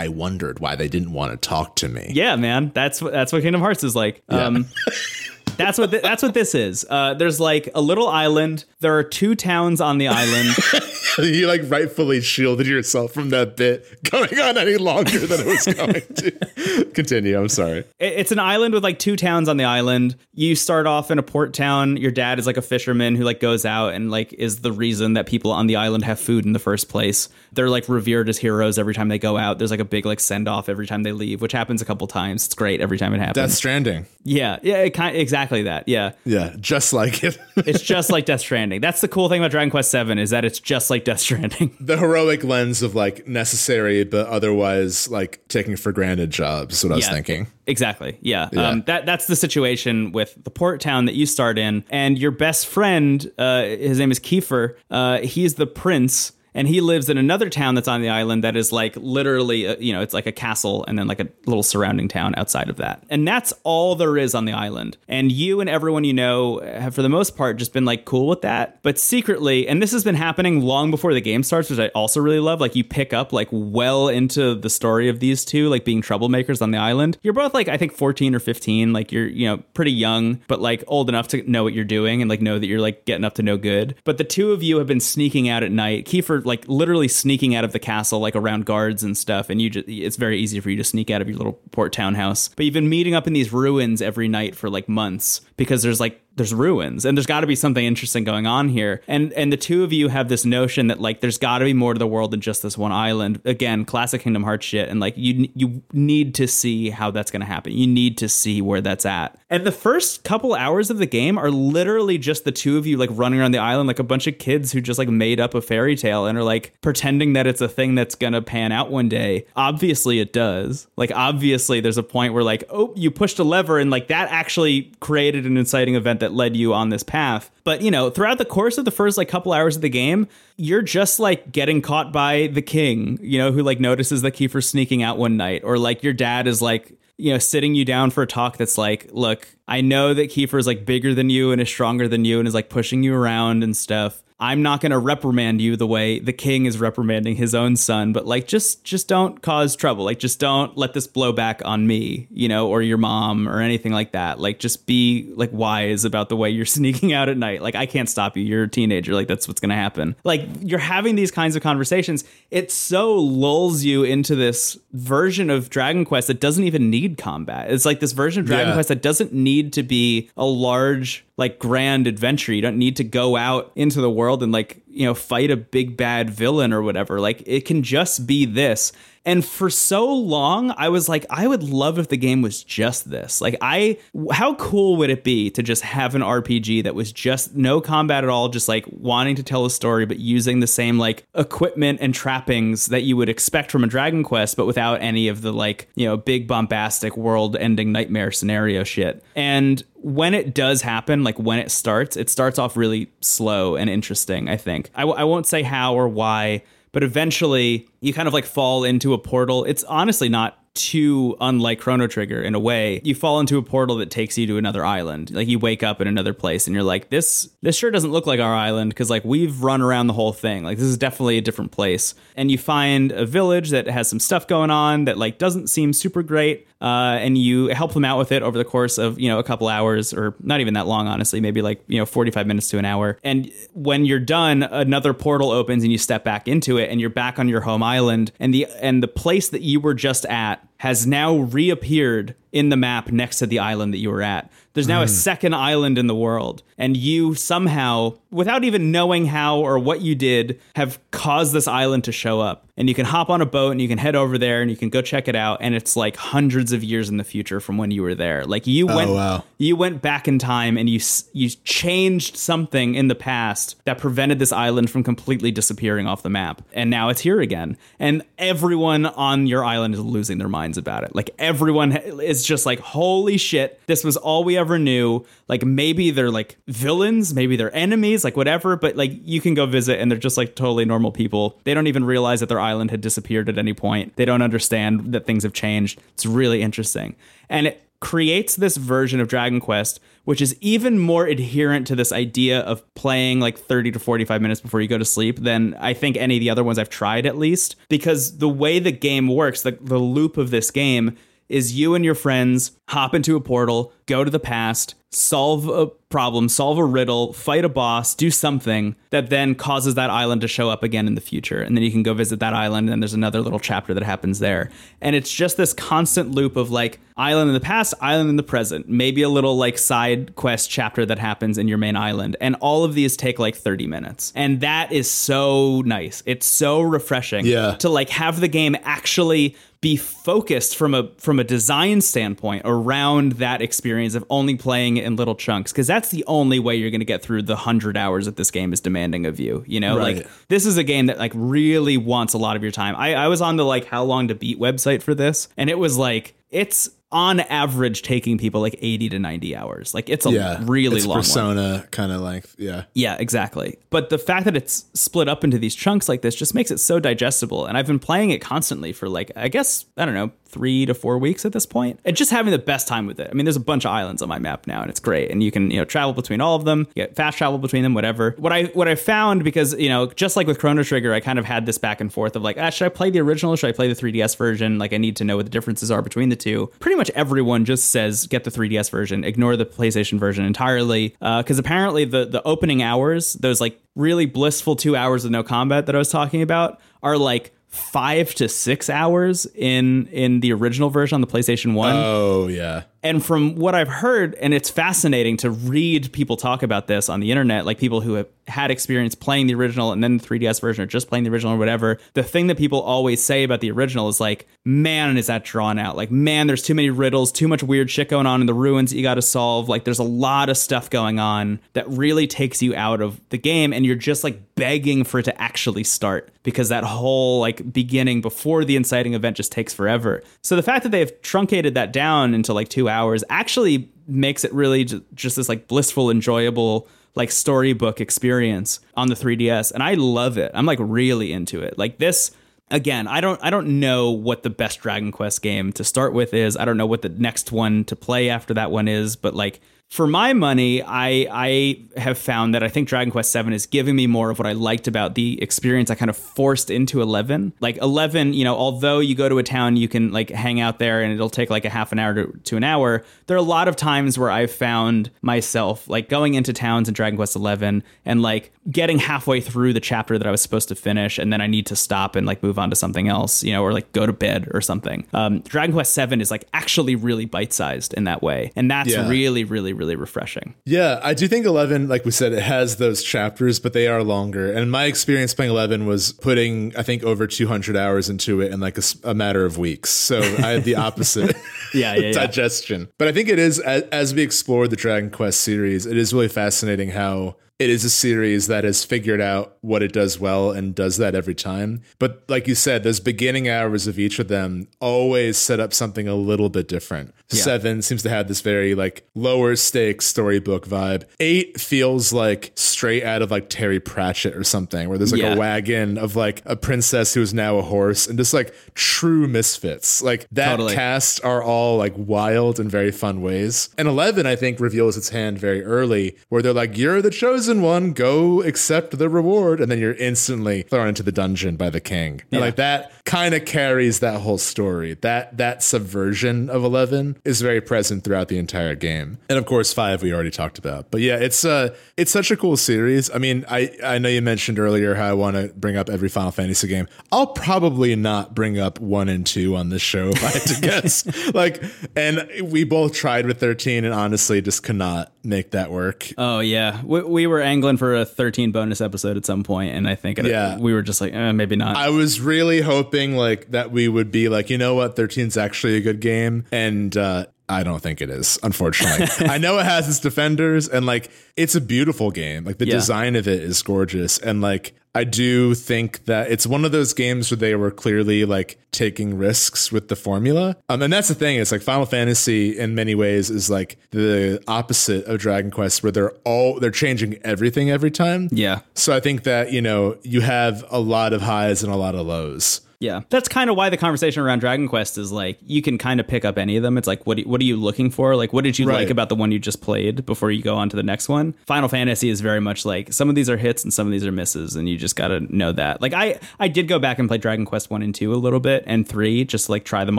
I wondered why they didn't want to talk to me. Yeah, man. That's what that's what Kingdom Hearts is like. Um That's what thi- that's what this is. Uh, there's like a little island. There are two towns on the island. you like rightfully shielded yourself from that bit going on any longer than it was going to. Continue. I'm sorry. It's an island with like two towns on the island. You start off in a port town. Your dad is like a fisherman who like goes out and like is the reason that people on the island have food in the first place. They're like revered as heroes every time they go out. There's like a big like send off every time they leave, which happens a couple times. It's great every time it happens. Death Stranding. yeah, yeah, it kind exactly that. Yeah. Yeah, just like it. It's just like Death Stranding. That's the cool thing about Dragon Quest Seven is that it's just like Death Stranding. the heroic lens of like necessary but otherwise like taking for granted jobs is what I was thinking. Exactly. Yeah. Yeah. Um, that that's the situation with the port town that you start in, and your best friend, uh, his name is Kiefer. Uh, he's the prince. And he lives in another town that's on the island that is like literally, uh, you know, it's like a castle and then like a little surrounding town outside of that. And that's all there is on the island. And you and everyone you know have, for the most part, just been like cool with that. But secretly, and this has been happening long before the game starts, which I also really love, like you pick up like well into the story of these two, like being troublemakers on the island. You're both like, I think 14 or 15. Like you're, you know, pretty young, but like old enough to know what you're doing and like know that you're like getting up to no good. But the two of you have been sneaking out at night. Kiefer, like literally sneaking out of the castle, like around guards and stuff. And you just, it's very easy for you to sneak out of your little port townhouse. But you've been meeting up in these ruins every night for like months because there's like, there's ruins and there's got to be something interesting going on here. And and the two of you have this notion that like there's got to be more to the world than just this one island. Again classic kingdom hearts shit and like you you need to see how that's going to happen. You need to see where that's at. And the first couple hours of the game are literally just the two of you like running around the island like a bunch of kids who just like made up a fairy tale and are like pretending that it's a thing that's going to pan out one day. Obviously it does. Like obviously there's a point where like oh you pushed a lever and like that actually created an inciting event that led you on this path but you know throughout the course of the first like couple hours of the game you're just like getting caught by the king you know who like notices that Kiefer's sneaking out one night or like your dad is like you know, sitting you down for a talk that's like, look, I know that Kiefer is like bigger than you and is stronger than you and is like pushing you around and stuff. I'm not going to reprimand you the way the king is reprimanding his own son, but like just just don't cause trouble. Like just don't let this blow back on me, you know, or your mom or anything like that. Like just be like wise about the way you're sneaking out at night. Like I can't stop you. You're a teenager. Like that's what's going to happen. Like you're having these kinds of conversations. It so lulls you into this version of Dragon Quest that doesn't even need combat. It's like this version of Dragon Yeah. Quest that doesn't need to be a large like grand adventure. You don't need to go out into the world and like, you know, fight a big bad villain or whatever. Like it can just be this. And for so long, I was like, I would love if the game was just this. Like, I, how cool would it be to just have an RPG that was just no combat at all, just like wanting to tell a story, but using the same like equipment and trappings that you would expect from a Dragon Quest, but without any of the like, you know, big bombastic world ending nightmare scenario shit. And when it does happen, like when it starts, it starts off really slow and interesting, I think. I, w- I won't say how or why, but eventually you kind of like fall into a portal. It's honestly not too unlike Chrono Trigger in a way. You fall into a portal that takes you to another island. Like you wake up in another place and you're like, this this sure doesn't look like our island because like we've run around the whole thing. Like this is definitely a different place. And you find a village that has some stuff going on that like doesn't seem super great. Uh, and you help them out with it over the course of you know a couple hours or not even that long honestly maybe like you know 45 minutes to an hour and when you're done another portal opens and you step back into it and you're back on your home island and the and the place that you were just at has now reappeared in the map next to the island that you were at. There's now a mm. second island in the world, and you somehow, without even knowing how or what you did, have caused this island to show up. And you can hop on a boat and you can head over there and you can go check it out. And it's like hundreds of years in the future from when you were there. Like you oh, went, wow. you went back in time and you you changed something in the past that prevented this island from completely disappearing off the map. And now it's here again. And everyone on your island is losing their minds about it. Like everyone is just like, holy shit, this was all we ever knew. Like maybe they're like villains, maybe they're enemies, like whatever. But like you can go visit and they're just like totally normal people. They don't even realize that their island had disappeared at any point. They don't understand that things have changed. It's really interesting. And it creates this version of Dragon Quest, which is even more adherent to this idea of playing like 30 to 45 minutes before you go to sleep than I think any of the other ones I've tried, at least. Because the way the game works, the, the loop of this game, is you and your friends hop into a portal, go to the past, solve a problem, solve a riddle, fight a boss, do something that then causes that island to show up again in the future. And then you can go visit that island, and then there's another little chapter that happens there. And it's just this constant loop of like island in the past, island in the present, maybe a little like side quest chapter that happens in your main island. And all of these take like 30 minutes. And that is so nice. It's so refreshing Yeah. to like have the game actually be focused from a from a design standpoint around that experience of only playing it in little chunks because that's the only way you're going to get through the 100 hours that this game is demanding of you you know Right. like this is a game that like really wants a lot of your time i i was on the like how long to beat website for this and it was like it's on average taking people like 80 to 90 hours like it's a Yeah. really it's long persona kind of length. Yeah. Yeah, exactly. But the fact that it's split up into these chunks like this just makes it so digestible. And I've been playing it constantly for like, I guess, I don't know, three to four weeks at this point, and just having the best time with it. I mean, there's a bunch of islands on my map now, and it's great. And you can, you know, travel between all of them, get fast travel between them, whatever. What I what I found because you know, just like with Chrono Trigger, I kind of had this back and forth of like, ah, should I play the original? Should I play the 3DS version? Like, I need to know what the differences are between the two. Pretty much everyone just says get the 3DS version, ignore the PlayStation version entirely, because apparently the the opening hours, those like really blissful two hours of no combat that I was talking about, are like five to six hours in in the original version on the PlayStation One. Oh yeah. And from what I've heard, and it's fascinating to read people talk about this on the internet, like people who have had experience playing the original and then the 3DS version or just playing the original or whatever. The thing that people always say about the original is like, man, is that drawn out? Like, man, there's too many riddles, too much weird shit going on in the ruins that you got to solve. Like, there's a lot of stuff going on that really takes you out of the game, and you're just like begging for it to actually start because that whole like beginning before the inciting event just takes forever. So the fact that they've truncated that down into like two hours actually makes it really ju- just this like blissful, enjoyable like storybook experience on the 3DS, and I love it. I'm like really into it. Like this again, I don't I don't know what the best Dragon Quest game to start with is. I don't know what the next one to play after that one is, but like for my money, I I have found that I think Dragon Quest Seven is giving me more of what I liked about the experience I kind of forced into Eleven. Like Eleven, you know, although you go to a town, you can like hang out there, and it'll take like a half an hour to, to an hour. There are a lot of times where I've found myself like going into towns in Dragon Quest Eleven and like getting halfway through the chapter that I was supposed to finish, and then I need to stop and like move on to something else, you know, or like go to bed or something. Um, Dragon Quest Seven is like actually really bite sized in that way, and that's Yeah. really, really, really refreshing. Yeah, I do think 11, like we said, it has those chapters, but they are longer. And my experience playing 11 was putting, I think, over 200 hours into it in like a matter of weeks. So I had the opposite Yeah, yeah, yeah. digestion. But I think it is, as, as we explore the Dragon Quest series, it is really fascinating how it is a series that has figured out what it does well and does that every time. But like you said, those beginning hours of each of them always set up something a little bit different. Seven seems to have this very like lower stakes storybook vibe. Eight feels like straight out of like Terry Pratchett or something, where there's like Yeah. a wagon of like a princess who is now a horse and just like true misfits. Like that Totally. cast are all like wild in very fun ways. And 11, I think, reveals its hand very early, where they're like, You're the chosen one, go accept the reward. And then you're instantly thrown into the dungeon by the king. And like that kind of carries that whole story. That that subversion of 11 is very present throughout the entire game. And of course, 5 we already talked about. But yeah, it's uh it's such a cool series. I mean, I I know you mentioned earlier how I want to bring up every Final Fantasy game. I'll probably not bring up 1 and 2 on this show if I had to guess. like and we both tried with 13 and honestly just cannot make that work. Oh yeah, we, we were angling for a 13 bonus episode at some point, and I think it, Yeah. we were just like, eh, maybe not. I was really hoping like that we would be like, you know what, 13's actually a good game. And uh I don't think it is, unfortunately. I know it has its defenders and like it's a beautiful game. Like the Yeah. design of it is gorgeous. And like I do think that it's one of those games where they were clearly like taking risks with the formula. Um, and that's the thing, it's like Final Fantasy in many ways is like the opposite of Dragon Quest, where they're all they're changing everything every time. yeah, So I think that, you know, you have a lot of highs and a lot of lows. Yeah. That's kind of why the conversation around Dragon Quest is like you can kind of pick up any of them. It's like, what what are you looking for? Like, what did you Right. like about the one you just played before you go on to the next one? Final Fantasy is very much like some of these are hits and some of these are misses, and you just got to know that. Like, I I did go back and play Dragon Quest one and two a little bit, and three just like try them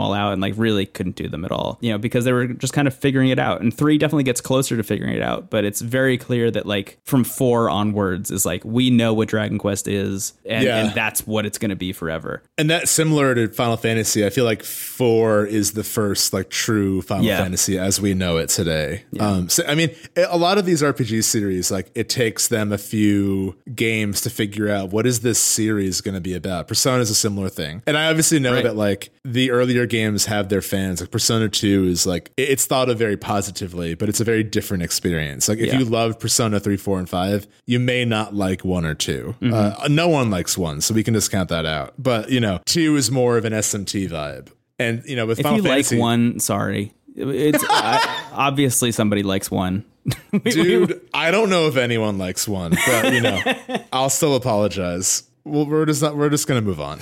all out, and like really couldn't do them at all. You know, because they were just kind of figuring it out. And three definitely gets closer to figuring it out, but it's very clear that like from four onwards is like we know what Dragon Quest is, and, Yeah. and that's what it's going to be forever. And that's similar to Final Fantasy. I feel like four is the first like true Final Yeah. Fantasy as we know it today. Um, so I mean, a lot of these RPG series, like it takes them a few games to figure out what is this series going to be about. Persona is a similar thing, and I obviously know Right. that like the earlier games have their fans. Like Persona Two is like it's thought of very positively, but it's a very different experience. Like if Yeah. you love Persona three, four, and five, you may not like one or 2 Mm-hmm. Uh, no one likes one, so we can discount that out. But you know, two is more of an SMT vibe, and you know, with If Final you Fantasy, like one, sorry, it's I, obviously somebody likes one. dude, I don't know if anyone likes one, but you know, I'll still apologize. Well, we're just not. We're just gonna move on.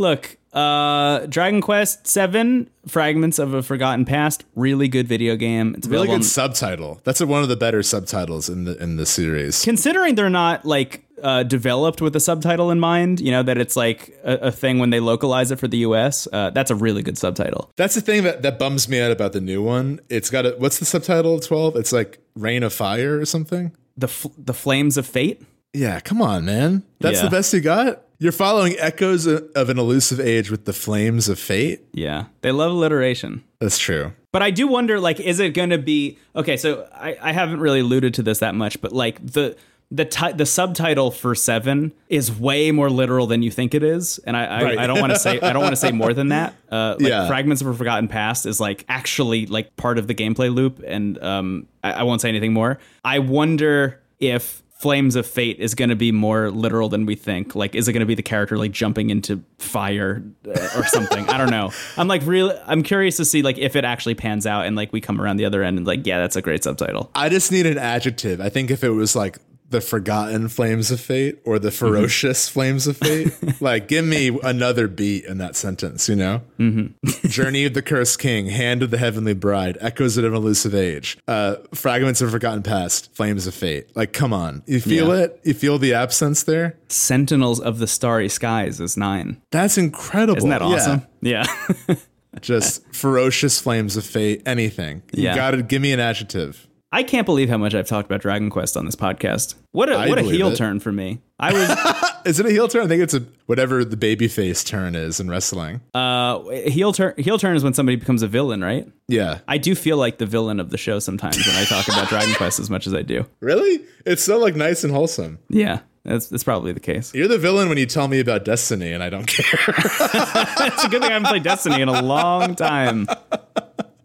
Look, uh, Dragon Quest Seven: Fragments of a Forgotten Past, really good video game. It's Really good on- subtitle. That's one of the better subtitles in the in the series. considering they're not like uh, developed with a subtitle in mind, you know that it's like a, a thing when they localize it for the U.S. Uh, that's a really good subtitle. That's the thing that, that bums me out about the new one. It's got a what's the subtitle of twelve? It's like Rain of Fire or something. The f- the Flames of Fate. Yeah, come on, man. That's Yeah. the best you got. You're following echoes of an elusive age with the flames of fate. Yeah, they love alliteration. That's true. But I do wonder, like, is it going to be okay? So I, I haven't really alluded to this that much, but like the the ti- the subtitle for seven is way more literal than you think it is, and I I, Right. I don't want to say I don't want to say more than that. Uh, like Yeah. fragments of a forgotten past is like actually like part of the gameplay loop, and um I, I won't say anything more. I wonder if Flames of Fate is going to be more literal than we think. Like, is it going to be the character like jumping into fire uh, or something? I don't know. I'm like really, I'm curious to see like if it actually pans out and like we come around the other end and like, yeah, that's a great subtitle. I just need an adjective. I think if it was like the forgotten flames of fate or the ferocious flames of fate. like, give me another beat in that sentence, you know? Mm-hmm. Journey of the Cursed King, Hand of the Heavenly Bride, Echoes of an Elusive Age, uh, Fragments of Forgotten Past, Flames of Fate. Like, come on. You feel Yeah. it? You feel the absence there? Sentinels of the Starry Skies is nine. That's incredible. Isn't that Yeah. awesome? Yeah. Just ferocious flames of fate, anything. You Yeah. gotta give me an adjective. I can't believe how much I've talked about Dragon Quest on this podcast. What a I what a heel it. turn for me. I was Is it a heel turn? I think it's a whatever the baby face turn is in wrestling. uh heel turn heel turn is when somebody becomes a villain, right? yeah. I do feel like the villain of the show sometimes when I talk about Dragon Quest as much as I do. Really? It's so like nice and wholesome. Yeah, that's that's probably the case. You're the villain when you tell me about Destiny and I don't care. It's a good thing I haven't played Destiny in a long time.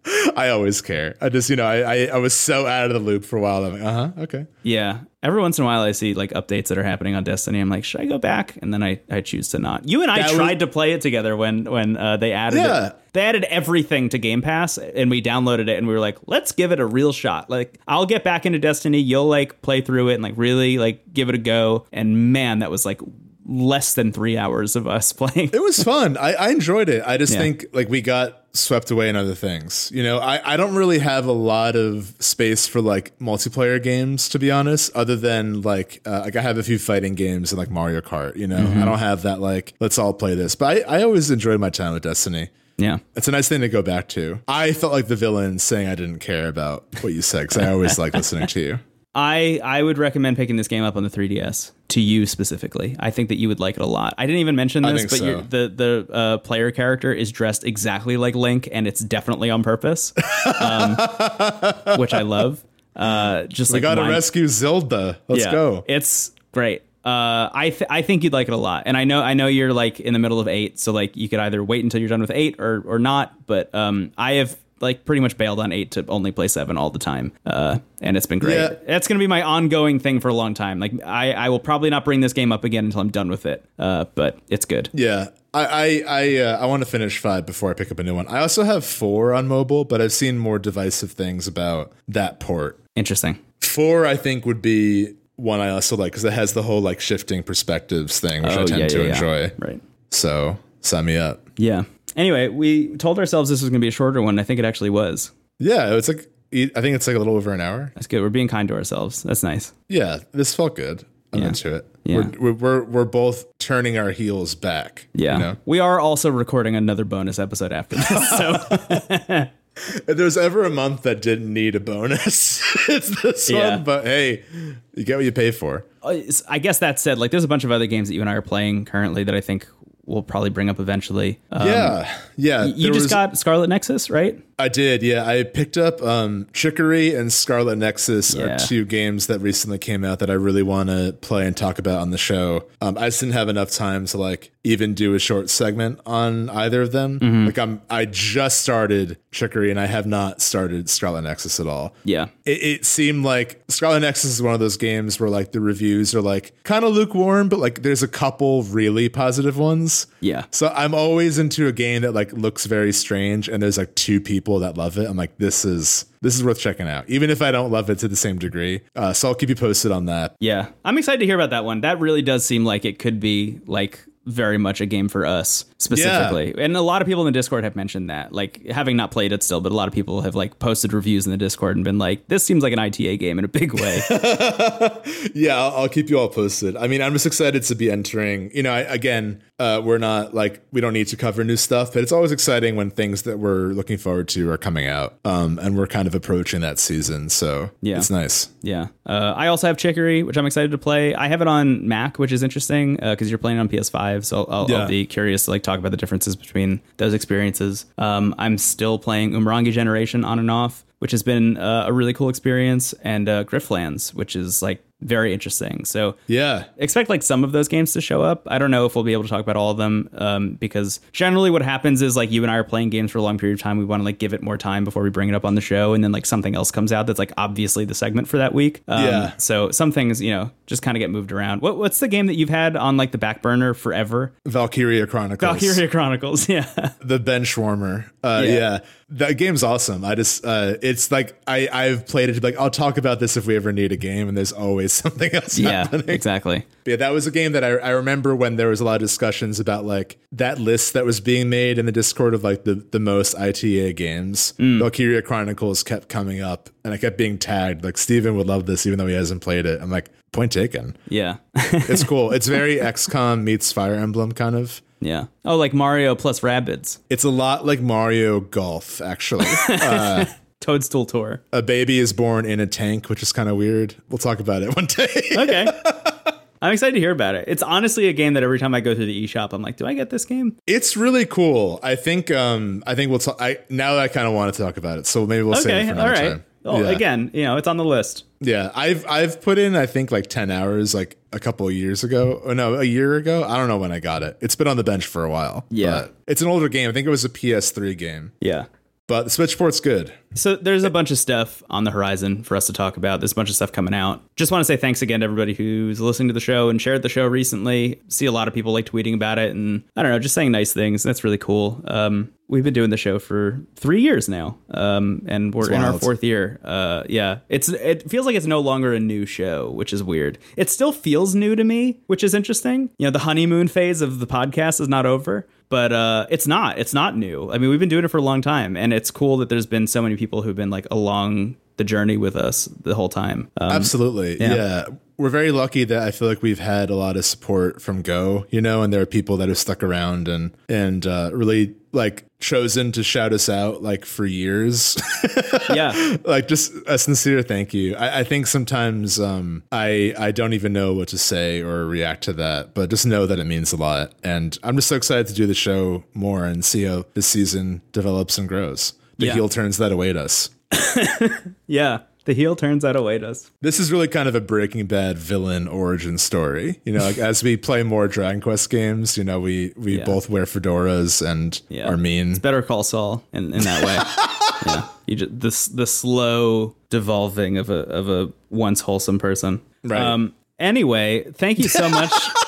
I always care. I just, you know, I, I, I was so out of the loop for a while. I'm like, uh huh, okay. Yeah. Every once in a while I see like updates that are happening on Destiny. I'm like, should I go back? And then I, I choose to not. You and I That was- tried to play it together when when uh, they added Yeah. it. They added everything to Game Pass and we downloaded it and we were like, let's give it a real shot. Like I'll get back into Destiny, you'll like play through it and like really like give it a go. And man, that was like less than three hours of us playing. It was fun. I, I enjoyed it. I just Yeah. think like we got swept away in other things. You know, I, I don't really have a lot of space for like multiplayer games to be honest, other than like uh, like I have a few fighting games and like Mario Kart. You know, Mm-hmm. I don't have that like let's all play this. But I, I always enjoyed my time with Destiny. Yeah. It's a nice thing to go back to. I felt like the villain saying I didn't care about what you said because I always like listening to you. I I would recommend picking this game up on the 3DS to you specifically. I think that you would like it a lot. I didn't even mention this, but so. you're, the the uh, player character is dressed exactly like Link, and it's definitely on purpose, um, which I love. Uh, just We like got to mind- rescue Zelda. Let's yeah, go. It's great. Uh, I th- I think you'd like it a lot, and I know I know you're like in the middle of eight, so like you could either wait until you're done with eight or or not. But um, I have like pretty much bailed on eight to only play seven all the time, uh, and it's been great. Yeah. That's gonna be my ongoing thing for a long time. Like I I will probably not bring this game up again until I'm done with it. Uh, but it's good. Yeah. I I I, uh, I want to finish five before I pick up a new one. I also have four on mobile, but I've seen more divisive things about that port. Interesting. Four, I think, would be one I also like because it has the whole like shifting perspectives thing, which I Oh, tend yeah, to yeah. enjoy. Right. So sign me up. Yeah. Anyway, we told ourselves this was gonna be a shorter one. I think it actually was. Yeah, it's like I think it's like a little over an hour. That's good. We're being kind to ourselves. That's nice. Yeah, this felt good. I'm Yeah. into it. Yeah. We're, we're we're we're both turning our heels back. Yeah. You know? We are also recording another bonus episode after this. So If there's ever a month that didn't need a bonus, it's this Yeah. one. But hey, you get what you pay for. Uh, I guess that said, like there's a bunch of other games that you and I are playing currently that I think we'll probably bring up eventually. Um, yeah, yeah. You just was- got Scarlet Nexus, right? I did, yeah. I picked up um, Chicory and Scarlet Nexus Yeah. are two games that recently came out that I really want to play and talk about on the show. Um, I just didn't have enough time to like even do a short segment on either of them. Mm-hmm. Like I'm, I just started Chicory and I have not started Scarlet Nexus at all. Yeah. It, it seemed like Scarlet Nexus is one of those games where like the reviews are like kind of lukewarm, but like there's a couple really positive ones. Yeah. So I'm always into a game that like looks very strange and there's like two people that love it. I'm like, this is this is worth checking out, even if I don't love it to the same degree. Uh, so I'll keep you posted on that. Yeah. I'm excited to hear about that one. That really does seem like it could be like very much a game for us specifically. And a lot of people in the Discord have mentioned that. Like having not played it still, but a lot of people have like posted reviews in the Discord and been like, this seems like an ITA game in a big way. Yeah, I'll, I'll keep you all posted. I mean, I'm just excited to be entering. You know, I, again, uh, we're not like we don't need to cover new stuff, but it's always exciting when things that we're looking forward to are coming out. Um, and we're kind of approaching that season, so Yeah. it's nice. Yeah. Uh, I also have Chicory, which I'm excited to play. I have it on Mac, which is interesting because you're playing it on PS5. So I'll, I'll, Yeah. I'll be curious to like talk about the differences between those experiences. Um, I'm still playing Umurangi Generation on and off, which has been uh, a really cool experience, and uh, Griftlands, which is like very interesting. So Yeah, expect like some of those games to show up. I don't know if we'll be able to talk about all of them um, because generally what happens is like you and I are playing games for a long period of time. We want to like give it more time before we bring it up on the show, and then like something else comes out that's like obviously the segment for that week. Um, Yeah. So some things you know just kind of get moved around. What what's the game that you've had on like the back burner forever? Valkyria Chronicles. Valkyria Chronicles. Yeah. the bench warmer. Uh, Yeah. yeah. That game's awesome. I just, uh, it's like I I've played it. Like I'll talk about this if we ever need a game, and there's always something else Yeah, happening. exactly. But yeah, that was a game that I, I remember when there was a lot of discussions about like that list that was being made in the Discord of like the, the most ITA games. Valkyria Chronicles kept coming up and I kept being tagged. Like Stephen would love this even though he hasn't played it. I'm like, point taken. Yeah. It's cool. it's very XCOM meets Fire Emblem kind of. Yeah. Oh, like Mario plus Rabbids. It's a lot like Mario Golf, actually. Toadstool Tour. a baby is born in a tank, which is kind of weird. We'll talk about it one day. Okay. I'm excited to hear about it. It's honestly a game that every time I go through the eShop, I'm like, do I get this game? It's really cool. I think. Um, I think we'll talk. I now I kind of want to talk about it, so maybe we'll save it for another right. time. Well, yeah. again, you know, it's on the list. yeah. I've I've put in I think like ten hours like a couple of years ago. Oh no, a year ago. I don't know when I got it. It's been on the bench for a while. Yeah. but it's an older game. I think it was a PS3 game, Yeah. But the Switch port's good. So there's a bunch of stuff on the horizon for us to talk about. There's a bunch of stuff coming out. Just want to say thanks again to everybody who's listening to the show and shared the show recently. See a lot of people like tweeting about it and I don't know, just saying nice things. That's really cool. Um, we've been doing the show for three years now, um, and we're in our fourth year. Uh, yeah, it's it feels like it's no longer a new show, which is weird. It still feels new to me, which is interesting. You know, the honeymoon phase of the podcast is not over but uh, it's not. It's not new. I mean, we've been doing it for a long time, and it's cool that there's been so many people who've been like along the journey with us the whole time. Um, Absolutely. yeah. Yeah. We're very lucky that I feel like we've had a lot of support from Go, you know, and there are people that have stuck around and and uh, really like chosen to shout us out like for years. yeah, like just a sincere thank you. I, I think sometimes um, I I don't even know what to say or react to that, but just know that it means a lot. And I'm just so excited to do the show more and see how this season develops and grows. The Yeah. heel turns that await us. yeah. The heel turns out await us. This is really kind of a Breaking Bad villain origin story. You know, like as we play more Dragon Quest games, you know, we we Yeah. both wear fedoras and Yeah. are mean. It's Better call Saul in, in that way. yeah, you just the the slow devolving of a of a once wholesome person. Right. Um. Anyway, thank you so much.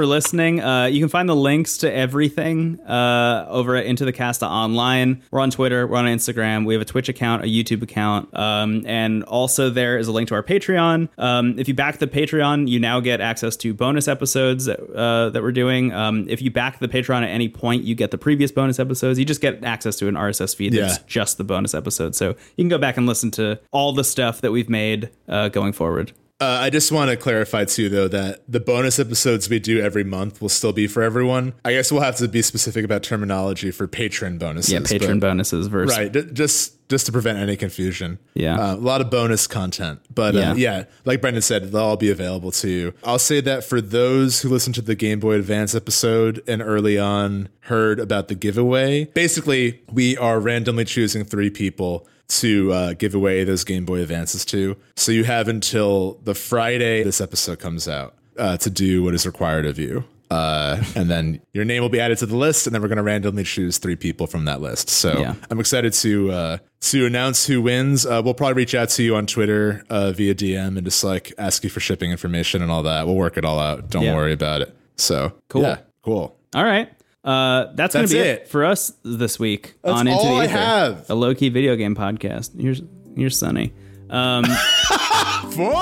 For listening, uh, you can find the links to everything uh, over at Into the Cast online. We're on Twitter, we're on Instagram, we have a Twitch account, a YouTube account, um, and also there is a link to our Patreon. Um, if you back the Patreon, you now get access to bonus episodes uh, that we're doing. Um, if you back the Patreon at any point, you get the previous bonus episodes. You just get access to an RSS feed that's Yeah. just the bonus episode. So you can go back and listen to all the stuff that we've made uh, going forward. Uh, I just want to clarify too, though, that the bonus episodes we do every month will still be for everyone. I guess we'll have to be specific about terminology for patron bonuses. Yeah, patron but- bonuses versus Right, d- just just to prevent any confusion. Yeah. uh, a lot of bonus content, but Yeah. uh, yeah, like Brendan said, they'll all be available to you. I'll say that for those who listened to the Game Boy Advance episode and early on heard about the giveaway, basically we are randomly choosing three people to uh, give away those Game Boy Advances to. So you have until the Friday this episode comes out uh, to do what is required of you. Uh, and then your name will be added to the list, and then we're going to randomly choose three people from that list. So Yeah. I'm excited to uh, to announce who wins. Uh, we'll probably reach out to you on Twitter uh, via DM and just like ask you for shipping information and all that. We'll work it all out. Don't Yeah. worry about it. So Cool. yeah, cool. All right. Uh, that's, gonna be it. it. for us this week That's on Into all the I Ether, have. a low key video game podcast. Here's here's Sonny. Um, Four.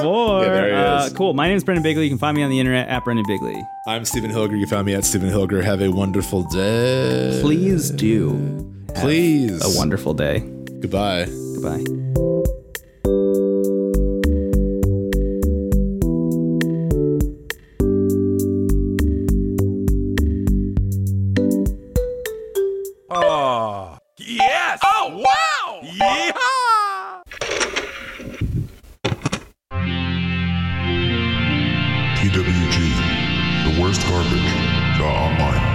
four. Yeah, there he uh, is. cool. My name's Brendan Bigley. You can find me on the internet at Brendan Bigley. I'm Stephen Hilger. You found me at Stephen Hilger. Have a wonderful day. Please do Please. a wonderful day. Goodbye. Goodbye. The online.